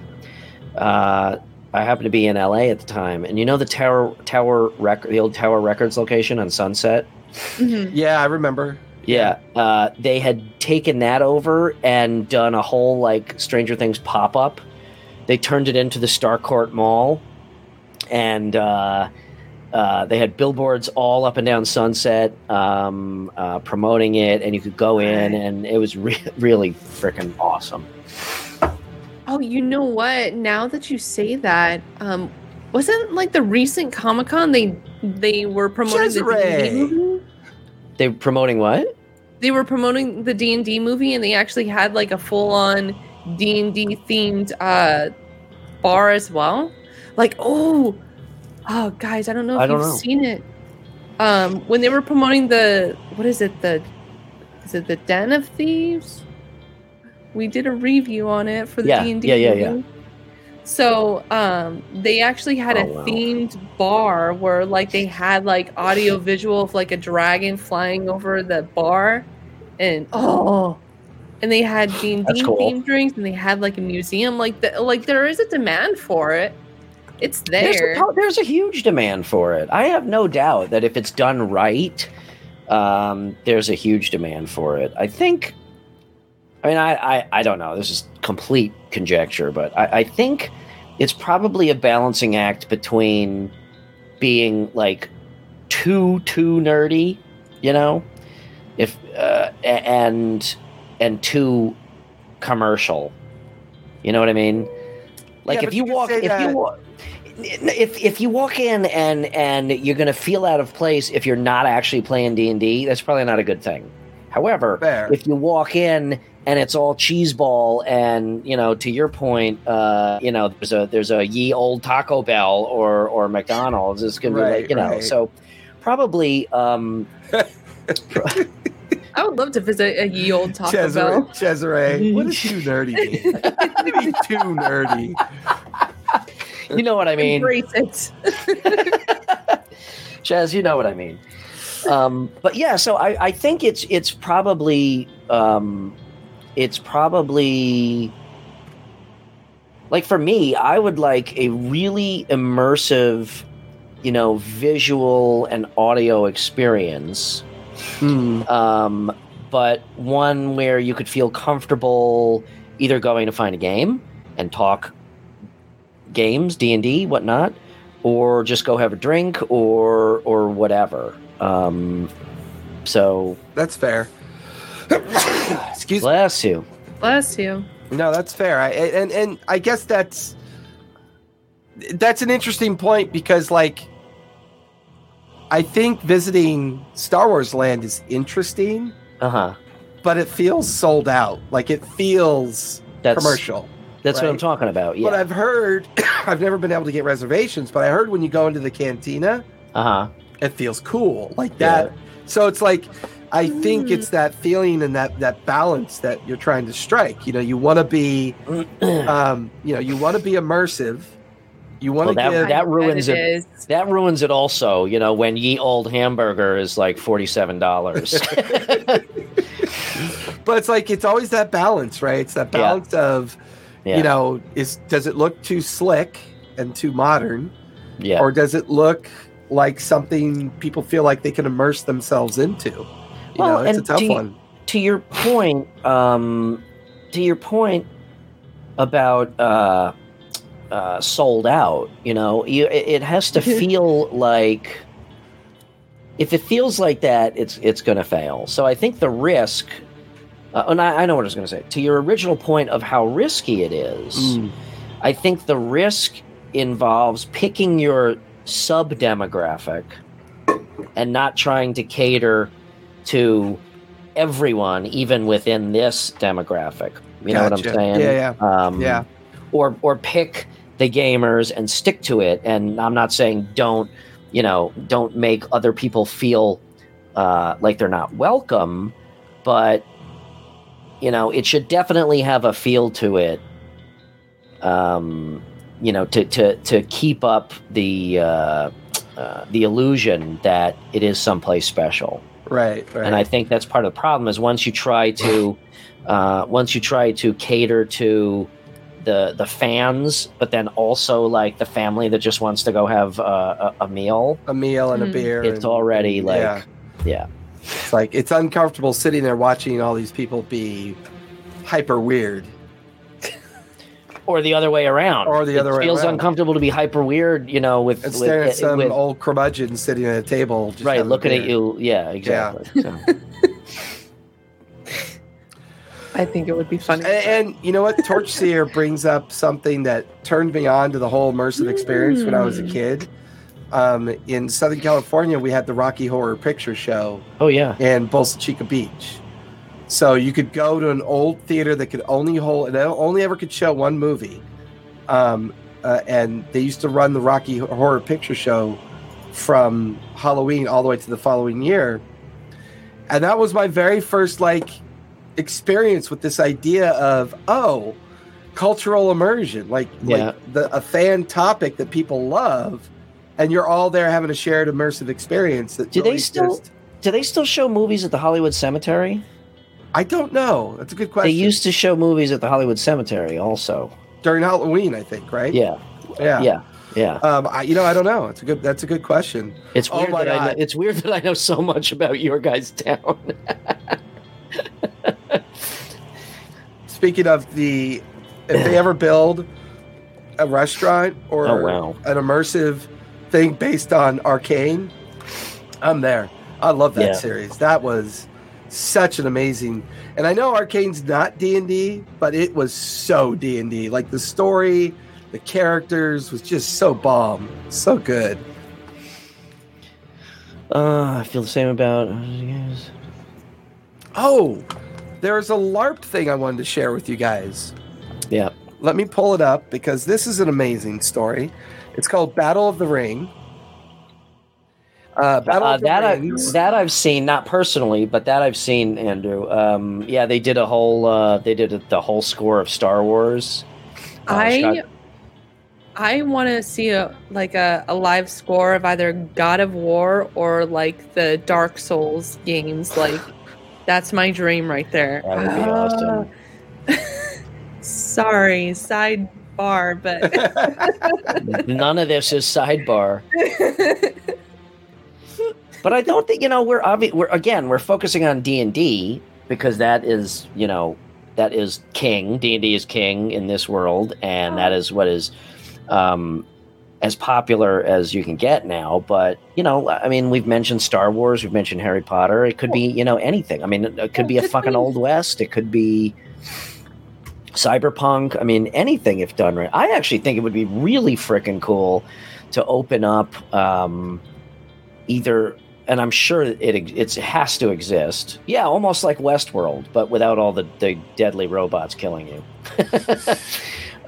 Uh, I happened to be in LA at the time, and you know the Tower Tower Record, the old Tower Records location on Sunset. Mhm. Yeah, I remember. Yeah, uh, they had taken that over and done a whole like Stranger Things pop up. They turned it into the Starcourt Mall, and uh, uh, they had billboards all up and down Sunset um, uh, promoting it, and you could go in, and it was re- really freaking awesome. Oh, you know what? Now that you say that, um, wasn't like the recent Comic Con they they were promoting the D&D movie? They were promoting what? They were promoting the D and D movie, and they actually had like a full on D and D themed uh, bar as well. Like, oh, oh, guys, I don't know if I don't you've know. seen it. Um, when they were promoting the what is it the is it the Den of Thieves? We did a review on it for the Yeah, D and D yeah, yeah, yeah. So um, they actually had Oh, a wow. themed bar where like they had like audio visual of like a dragon flying over the bar, and oh, and they had D and D themed drinks, and they had like a museum. Like the, like there is a demand for it. It's There's there. a, there's a huge demand for it. I have no doubt that if it's done right, um, there's a huge demand for it. I think. I mean, I, I, I don't know. This is complete conjecture, but I, I think it's probably a balancing act between being like too too nerdy, you know, if uh, and and too commercial. You know what I mean? Like Yeah, if you you walk say if you walk if if you walk in and and you're going to feel out of place if you're not actually playing D&D, that's probably not a good thing. However, Fair. if you walk in and it's all cheese ball and you know to your point uh you know there's a there's a ye old taco bell or or mcdonald's it's gonna be like you know so probably um I would love to visit a ye old Taco Cesare, Bell. Cesare, what does too nerdy mean? What do you mean too nerdy? You know what i mean Embrace it. Chaz, you know what I mean. Um, but yeah, so I, I think it's it's probably um, it's probably like for me, I would like a really immersive, you know, visual and audio experience. Hmm. Um, but one where you could feel comfortable either going to find a game and talk games, D and D, whatnot, or just go have a drink or or whatever. Um, so That's fair. Excuse me. bless you. Bless you. No, that's fair. I, and and I guess that's that's an interesting point because like I think visiting Star Wars Land is interesting, Uh huh. but it feels sold out. Like it feels That's commercial. That's what I'm talking about. Yeah. But I've heard I've never been able to get reservations, but I heard when you go into the cantina, Uh huh. it feels cool like that. So it's like I think Mm. it's that feeling and that that balance that you're trying to strike. You know, you want to be um, you know, you want to be immersive. You want Well, to that- give that ruins it. it. is. That ruins it also, you know, when ye old hamburger is like $47. but it's like it's always that balance, right? It's that Yeah. balance of yeah. you know, is does it look too slick and too modern yeah. or does it look like something people feel like they can immerse themselves into? You Well, know, it's a tough you- one. to your point, um, to your point about uh, uh, sold out, you know, you, it, it has to feel like if it feels like that, it's it's going to fail. So I think the risk. Uh, and I, I know what I was going to say. To your original point of how risky it is, Mm. I think the risk involves picking your sub demographic and not trying to cater to everyone, even within this demographic. You know what I'm Gotcha. saying? Yeah, Um, Yeah. Or or pick the gamers and stick to it. And I'm not saying don't, you know, don't make other people feel uh, like they're not welcome, but you know, it should definitely have a feel to it. Um, you know, to to to keep up the uh, uh, the illusion that it is someplace special. Right, right. And I think that's part of the problem is once you try to uh, once you try to cater to the the fans, but then also like the family that just wants to go have uh, a, a meal, a meal and a Mm. beer. it's and- already like yeah. yeah. It's like it's uncomfortable sitting there watching all these people be hyper weird. or the other way around. Or the It other way around. It feels around. uncomfortable to be hyper weird, you know, with, And with, staring at some with- old curmudgeon sitting at a table. just right looking at you. Yeah, exactly. So, I think it would be funny. And, and you know what? Torchseer brings up something that turned me on to the whole immersive experience when I was a Mm. kid. Um, in Southern California, we had the Rocky Horror Picture Show oh yeah, in Bolsa Chica Beach. So you could go to an old theater that could only hold, and only ever could show one movie. Um, uh, and they used to run the Rocky Horror Picture Show from Halloween all the way to the following year. And that was my very first like experience with this idea of oh, cultural immersion, like Yeah. like the a fan topic that people love, and you're all there having a shared immersive experience. That Do they still- do they still show movies at the Hollywood Cemetery? I don't know. That's a good question. They used to show movies at the Hollywood Cemetery, also. during Halloween, I think, right? Yeah, yeah, yeah, yeah. Um, I, you know, I don't know. It's a good. That's a good question. It's Oh weird my that I know, it's weird that I know so much about your guys' town. Speaking of the, if they ever build a restaurant or Oh, wow. an immersive thing based on Arcane, I'm there. I love that Yeah. series. That was such an amazing. And I know Arcane's not D and D, but it was so D and D. Like the story, the characters was just so bomb, so good. Uh, I feel the same about. Oh, there's a LARP thing I wanted to share with you guys. Yeah. Let me pull it up because this is an amazing story. It's called Battle of the Ring. Uh, Battle Uh, of the that I, that I've seen, not personally, but that I've seen, Andrew. Um, yeah, they did a whole. Uh, they did a, the whole score of Star Wars. Uh, I Scott- I want to see a like a, a live score of either God of War or like the Dark Souls games. Like that's my dream right there. That would be awesome. awesome. Sorry, sidebar, but None of this is sidebar. But I don't think you know we're obvi- we're again we're focusing on D and D because that is you know that is king. D and D is king in this world, and that is what is um, as popular as you can get now. But you know, I mean, we've mentioned Star Wars, we've mentioned Harry Potter. It could be you know anything. I mean, it, it could be a fucking old west. It could be cyberpunk. I mean, anything if done right. I actually think it would be really freaking cool to open up um, either and I'm sure it it's, it has to exist. Yeah, almost like Westworld, but without all the, the deadly robots killing you.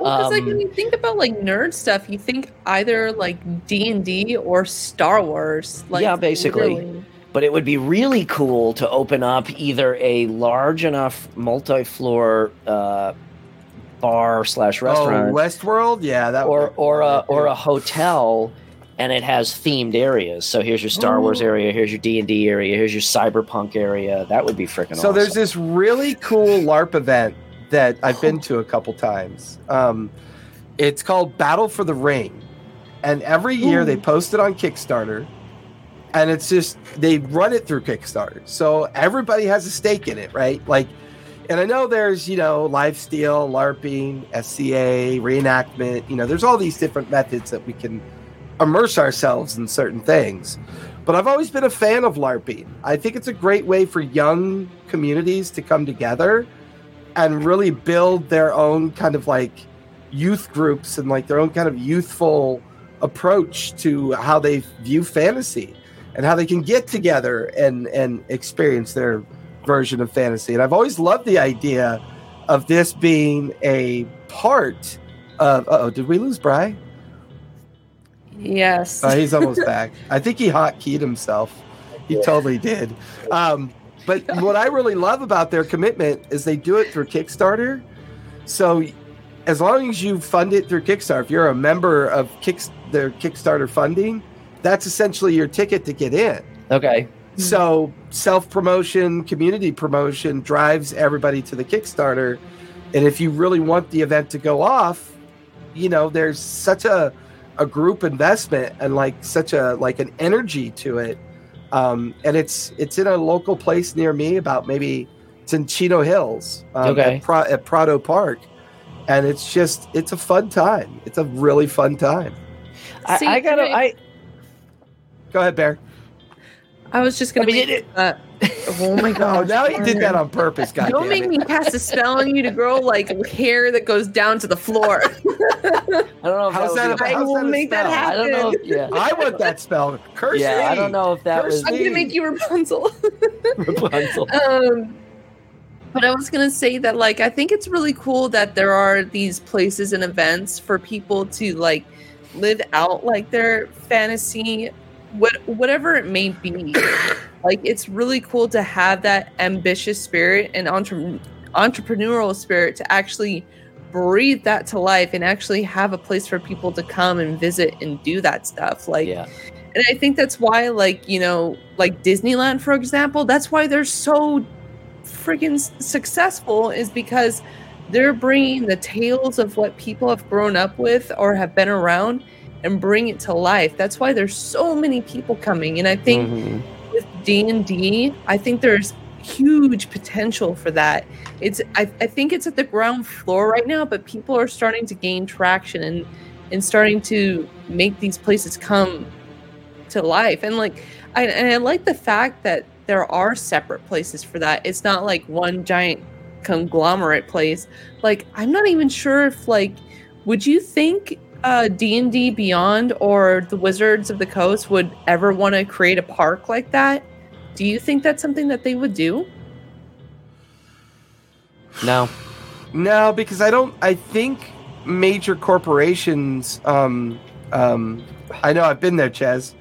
Well, because like Um, when you think about like nerd stuff, you think either like D and D or Star Wars. Like Yeah, basically. literally. but it would be really cool to open up either a large enough multi-floor uh, bar slash oh, restaurant, Westworld. Yeah, that or or a or a hotel, and it has themed areas. So here's your Star Wars area, here's your D and D area, here's your cyberpunk area. That would be freaking awesome. So awesome. there's this really cool LARP event that I've been to a couple times. Um, it's called Battle for the Ring, and every year Ooh. they post it on Kickstarter, and it's just they run it through Kickstarter, so everybody has a stake in it, right? Like, and I know there's you know live steel, LARPing, SCA, reenactment. You know, there's all these different methods that we can immerse ourselves in certain things. But I've always been a fan of LARPing. I think it's a great way for young communities to come together and really build their own kind of like youth groups and like their own kind of youthful approach to how they view fantasy and how they can get together and and experience their version of fantasy. And I've always loved the idea of this being a part of oh, did we lose Bry? Yes. Oh, he's almost back. I think he hotkeyed himself. He totally did. Um, but what I really love about their commitment is they do it through Kickstarter. So as long as you fund it through Kickstarter, if you're a member of Kick, their Kickstarter funding, that's essentially your ticket to get in. okay. So self promotion, community promotion drives everybody to the Kickstarter. And if you really want the event to go off, you know, there's such a a group investment and like such a like an energy to it. Um, and it's it's in a local place near me, about maybe it's in Chino Hills, um, Okay. at, Pro- at Prado Park, and it's just it's a fun time. It's a really fun time. I, See, I gotta. okay. I Go ahead, Bear. I was just gonna I mean, make it- uh, Oh my Oh, god! now he did that on purpose. God Don't make it. me cast a spell on you to grow like hair that goes down to the floor. I don't know if How's that, that would be- I how's will that a make that spell? I don't know. If, yeah. I want that spell. Curse yeah, I don't know if that Curse was. I'm gonna make you Rapunzel. Rapunzel. um but i was going to say that like i think it's really cool that there are these places and events for people to like live out like their fantasy what whatever it may be like it's really cool to have that ambitious spirit and entre- entrepreneurial spirit to actually breathe that to life and actually have a place for people to come and visit and do that stuff like yeah. and I think that's why, like, you know, like Disneyland, for example, that's why they're so freaking successful is because they're bringing the tales of what people have grown up with or have been around and bring it to life. That's why there's so many people coming. And I think Mhm. with D&D, I think there's huge potential for that. It's I, I think it's at the ground floor right now, but people are starting to gain traction and and starting to make these places come to life. And like I and I like the fact that there are separate places for that. It's not like one giant conglomerate place. Like I'm not even sure if like would you think uh D&D Beyond or the Wizards of the Coast would ever want to create a park like that? Do you think that's something that they would do? No. No, because I don't. I think major corporations. Um, um, I know I've been there, Ches.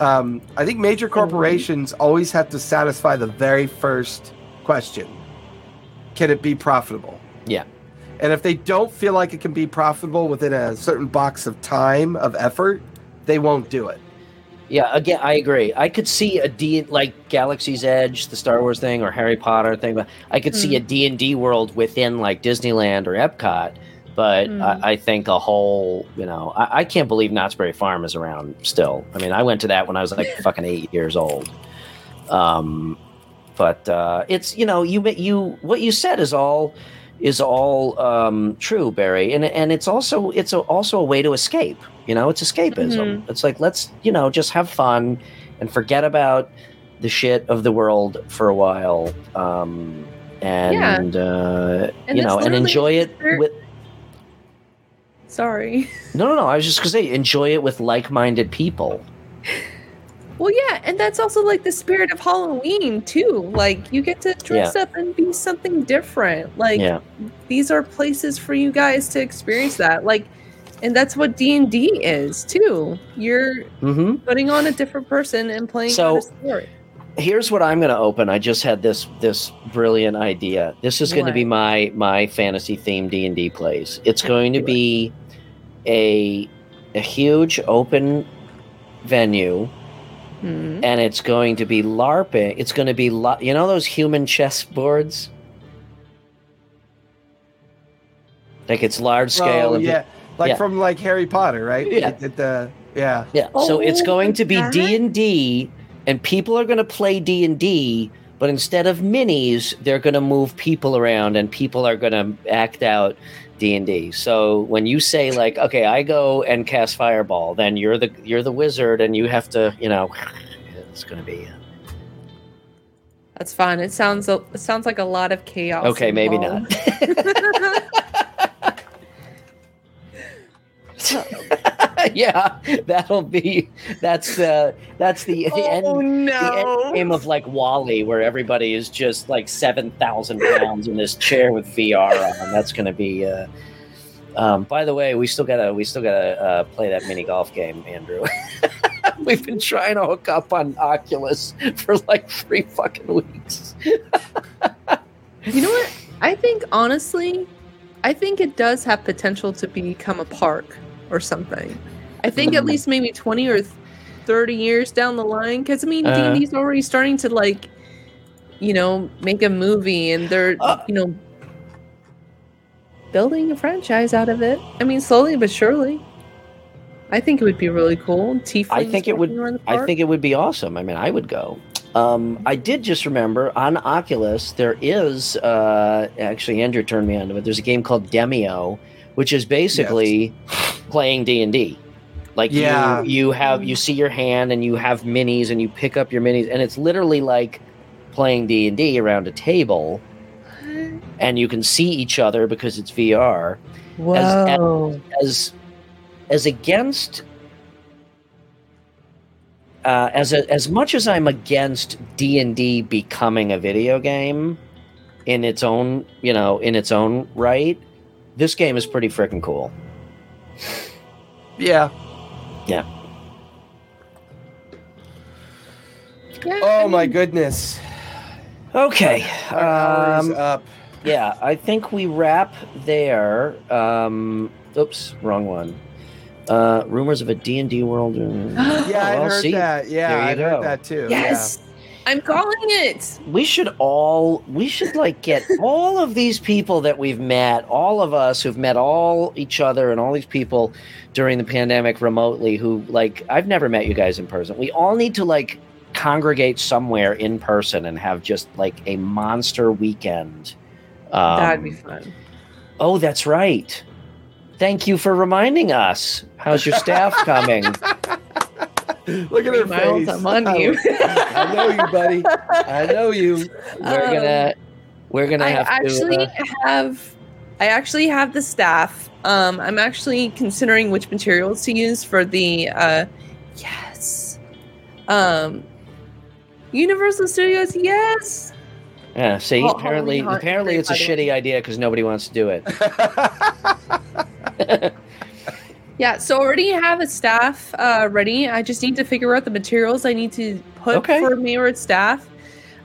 Um, I think major corporations always have to satisfy the very first question: Can it be profitable? Yeah. And if they don't feel like it can be profitable within a certain box of time of effort, they won't do it. Yeah, again, I agree. I could see a D like Galaxy's Edge, the Star Wars thing, or Harry Potter thing. But I could see a D and D world within like Disneyland or Epcot. But Mm. I, I think a whole, you know, I, I can't believe Knott's Berry Farm is around still. I mean, I went to that when I was like fucking eight years old. Um, but uh, it's you know, you you what you said is all is all um, true, Barry, and and it's also it's a, also a way to escape. You know, it's escapism. It's like let's you know just have fun and forget about the shit of the world for a while, um, and uh, And you know, and enjoy it with. Sorry. No, no, no. I was just gonna say, enjoy it with like-minded people. Well, yeah, and that's also like the spirit of Halloween too. Like you get to dress up and be something different. Like yeah, these are places for you guys to experience that. Like, and that's what D and D is too. You're hmm putting on a different person and playing So- a story. here's what I'm going to open. I just had this this brilliant idea. This is going to be my my fantasy themed D and D plays. It's going to be a a huge open venue, Hmm. and it's going to be LARPing. It's going to be la- you know those human chess boards. Like it's large scale. Oh and- yeah, like yeah. from like Harry Potter, right? Yeah. It- it, uh, yeah. Yeah. so it's Oh, going to be that? D and D, and people are going to play D and D. But instead of minis, they're going to move people around, and people are going to act out D and D. So when you say like, "Okay, I go and cast Fireball," then you're the you're the wizard, and you have to, you know, it's going to be uh, That's fun. It sounds a- it sounds like a lot of chaos. okay. Maybe not. yeah, that'll be that's the that's the, the end oh the end game of like WALL-E, where everybody is just like seven thousand pounds in this chair with VR on. That's going to be. Uh, um, by the way, we still gotta we still gotta uh, play that mini golf game, Andrew. We've been trying to hook up on Oculus for like three fucking weeks. You know what? I think honestly, I think it does have potential to become a park or something. I think at Mm. least maybe 20 or 30 years down the line cuz I mean Uh. D&D's already starting to like you know, make a movie and they're, Uh. you know, building a franchise out of it. I mean, slowly but surely. I think it would be really cool. Tieflings I think it would- walking around the I think it would be awesome. I mean, I would go. Um, I did just remember on Oculus there is uh, actually Andrew turned me on to it. There's a game called Demeo, which is basically playing D and D. Like Yeah. you, you have you see your hand and you have minis and you pick up your minis and it's literally like playing D and D around a table and you can see each other because it's VR Whoa. as as against uh, as a, as much as I'm against D and D becoming a video game in its own you know in its own right, this game is pretty freaking cool. Yeah. Yeah, Oh I my goodness. Okay, Our hour is um, up. yeah, I think we wrap there. Um, oops, wrong one. Uh, rumors of a D and D world. Yeah, I well, heard see, that. Yeah, I heard that too. Yes. I'm calling it. we should all we should like get all of these people that we've met all of us who've met all each other and all these people during the pandemic remotely who like i've never met you guys in person. We all need to like congregate somewhere in person and have just like a monster weekend. Um, That'd be fun. oh that's right. Thank you for reminding us. How's your staff coming Look at her Miles, face. I'm on you. I know you, buddy. I know you. we're gonna we're gonna I have actually to uh, have I actually have the staff. Um, I'm actually considering which materials to use for the uh, yes, um, Universal Studios. Yes, yeah see Well, apparently apparently it's a shitty idea because nobody wants to do it yeah. So already have a staff uh, ready. I just need to figure out the materials I need to put Okay. for Mayor's staff.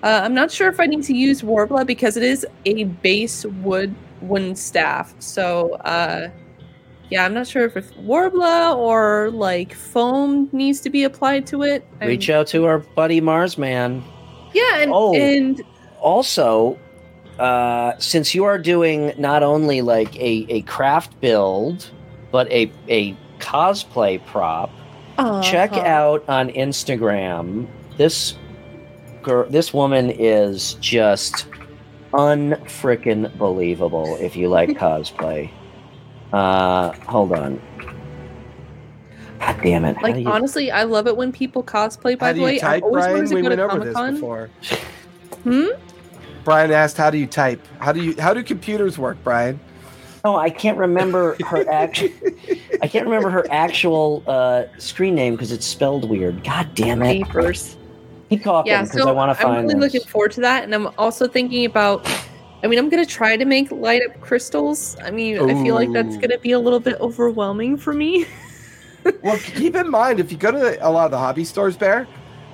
Uh, I'm not sure if I need to use Worbla because it is a base wood wooden staff. So uh, yeah, I'm not sure if it's Worbla or like foam needs to be applied to it. I'm- reach out to our buddy Marsman. Yeah, and, Oh. and also uh, since you are doing not only like a, a craft build but a, a cosplay prop check Uh-huh. out on instagram this girl this woman is just unfrickin' believable if you like cosplay uh hold on god damn it Like you- honestly, I love it when people cosplay. By the do you way, I always Brian? wanted to We go went to over Comic this Con. before. Hmm? Brian asked, "How do you type? How do you how do computers work, Brian?" Oh, I can't remember her actual. I can't remember her actual uh, screen name because it's spelled weird. God damn it! Papers. Keep talking Yeah, so I want to I'm really this. looking forward to that, and I'm also thinking about. I mean, I'm gonna try to make light up crystals. I mean, I feel like that's gonna be a little bit overwhelming for me. Well, keep in mind if you go to a lot of the hobby stores, Bear,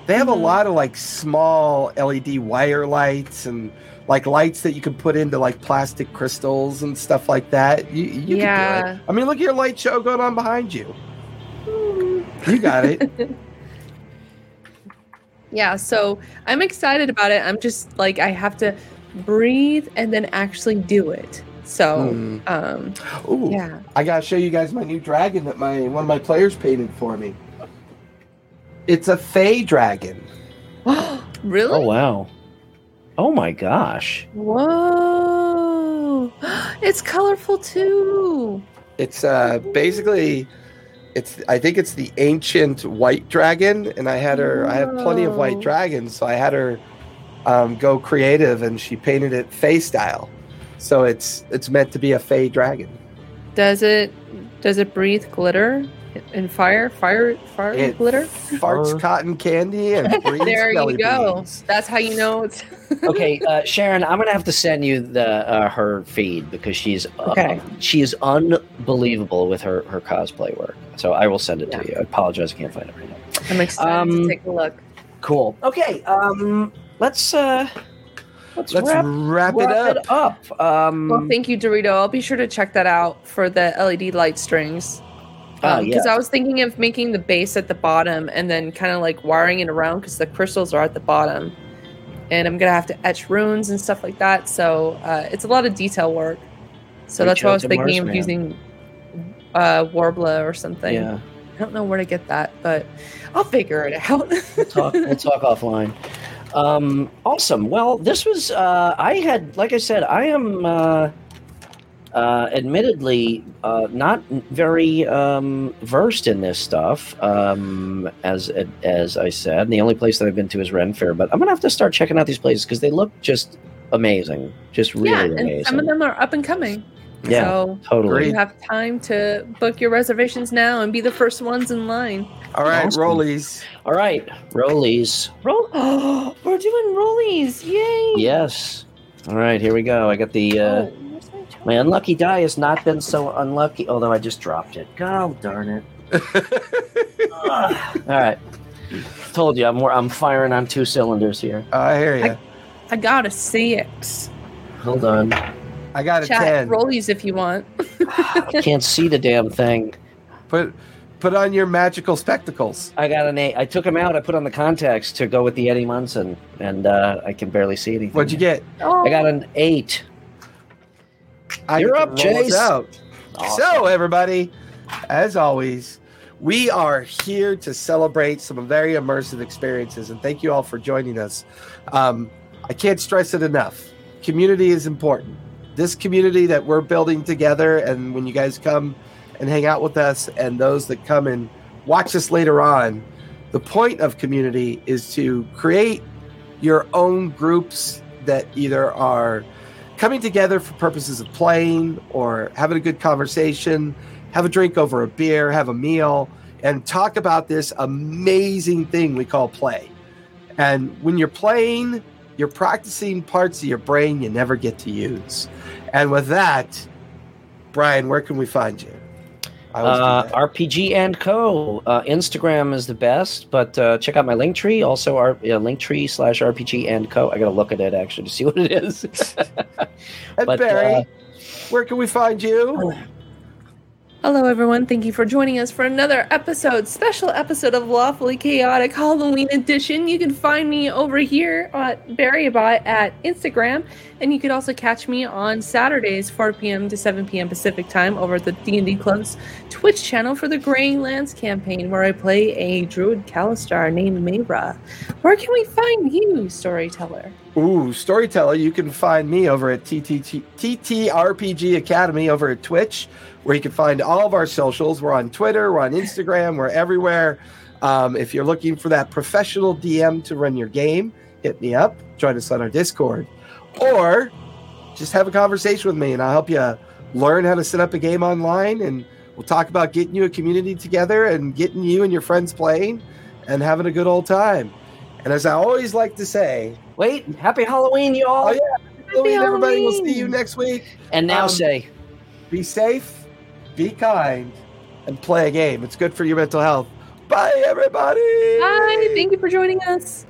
they have Mhm. a lot of like small LED wire lights and like lights that you can put into like plastic crystals and stuff like that. You, you can do Yeah. it. I mean, look at your light show going on behind you. You got it. yeah, so I'm excited about it. I'm just like I have to breathe and then actually do it. So, Hmm. um, Ooh, yeah. I gotta show you guys my new dragon that my one of my players painted for me. It's a Fey dragon. really? Oh wow! Oh my gosh! Whoa! It's colorful too. It's uh basically it's I think it's the ancient white dragon and I had her I have plenty of white dragons so I had her um, go creative and she painted it Fey style. So it's it's meant to be a Fey dragon. Does it does it breathe glitter and fire? Fire fire It glitter? farts Or- cotton candy and breathes There you go. beans. That's how you know it's Okay, uh, Sharon, I'm gonna have to send you the uh, her feed because she's uh, Okay. she is unbelievable with her her cosplay work. So I will send it Yeah. to you. I apologize, I can't find it right now. I'm excited Um, to take a look. Cool. Okay. Um. Let's uh. Let's, Let's wrap, wrap, wrap it up. up. Um. Well, thank you, Dorito. I'll be sure to check that out for the LED light strings. Oh, Because yeah. I was thinking of making the base at the bottom and then kind of like wiring it around because the crystals are at the bottom. And I'm going to have to etch runes and stuff like that. So uh, it's a lot of detail work. So Reach that's why I was thinking of Marsman. using uh, Worbla or something. Yeah. I don't know where to get that, but I'll figure it out. We'll talk. we'll talk offline. Um. Awesome. Well, this was. Uh. I had. Like I said, I am. Uh. Uh, admittedly, uh, not very um, versed in this stuff, um, as as I said. The only place that I've been to is Ren Fair, but I'm gonna have to start checking out these places because they look just amazing, just really yeah, and amazing. some of them are up and coming. yeah, So totally. You have time to book your reservations now and be the first ones in line. All right, Awesome. rollies. All right, rollies. Roll. Oh, we're doing rollies! Yay! Yes. All right, here we go. I got the. Uh, Oh, where's my unlucky die has not been so unlucky, although I just dropped it. God darn it. Ugh. All right. Told you, I'm, I'm firing on two cylinders here. I hear you. I got a six. Hold on. I got a Chat ten. rollies if you want. I can't see the damn thing. Put put on your magical spectacles. I got an eight. I took them out. I put on the contacts to go with the Eddie Munson, and uh, I can barely see anything. What'd you get? Oh, I got an eight. I You're up, Chase. Awesome. So, everybody, as always, we are here to celebrate some very immersive experiences, and thank you all for joining us. Um, I can't stress it enough. Community is important. This community that we're building together, and when you guys come and hang out with us, and those that come and watch us later on, the point of community is to create your own groups that either are coming together for purposes of playing or having a good conversation, have a drink over a beer, have a meal, and talk about this amazing thing we call play. And when you're playing, you're practicing parts of your brain you never get to use. And with that, Brian, where can we find you? Uh. RPG and Co. Uh, Instagram is the best, but uh, check out my link tree. Also, our uh, link tree slash RPG and Co. I gotta look at it actually to see what it is. and but, Barry, uh, where can we find you? Hello, everyone. Thank you for joining us for another episode, special episode of Lawfully Chaotic Halloween Edition. You can find me over here at BarryBot at Instagram, and you can also catch me on Saturdays, 4 p.m. to 7 p.m. Pacific time, over at the D&D Club's Twitch channel for the Graying Lands campaign, where I play a druid Kalashtar named Mayra. Where can we find you, storyteller? Ooh, storyteller, you can find me over at TTRPG Academy over at Twitch, where you can find all of our socials. We're on Twitter, we're on Instagram, we're everywhere. Um, if you're looking for that professional DM to run your game, hit me up, join us on our Discord, or just have a conversation with me and I'll help you learn how to set up a game online. And we'll talk about getting you a community together and getting you and your friends playing and having a good old time. And as I always like to say, Wait, happy Halloween, y'all! Oh, yeah. Halloween, everybody. We'll see you next week. And now Um, say, Be safe, be kind, and play a game. It's good for your mental health. Bye, everybody. Hi, thank you for joining us.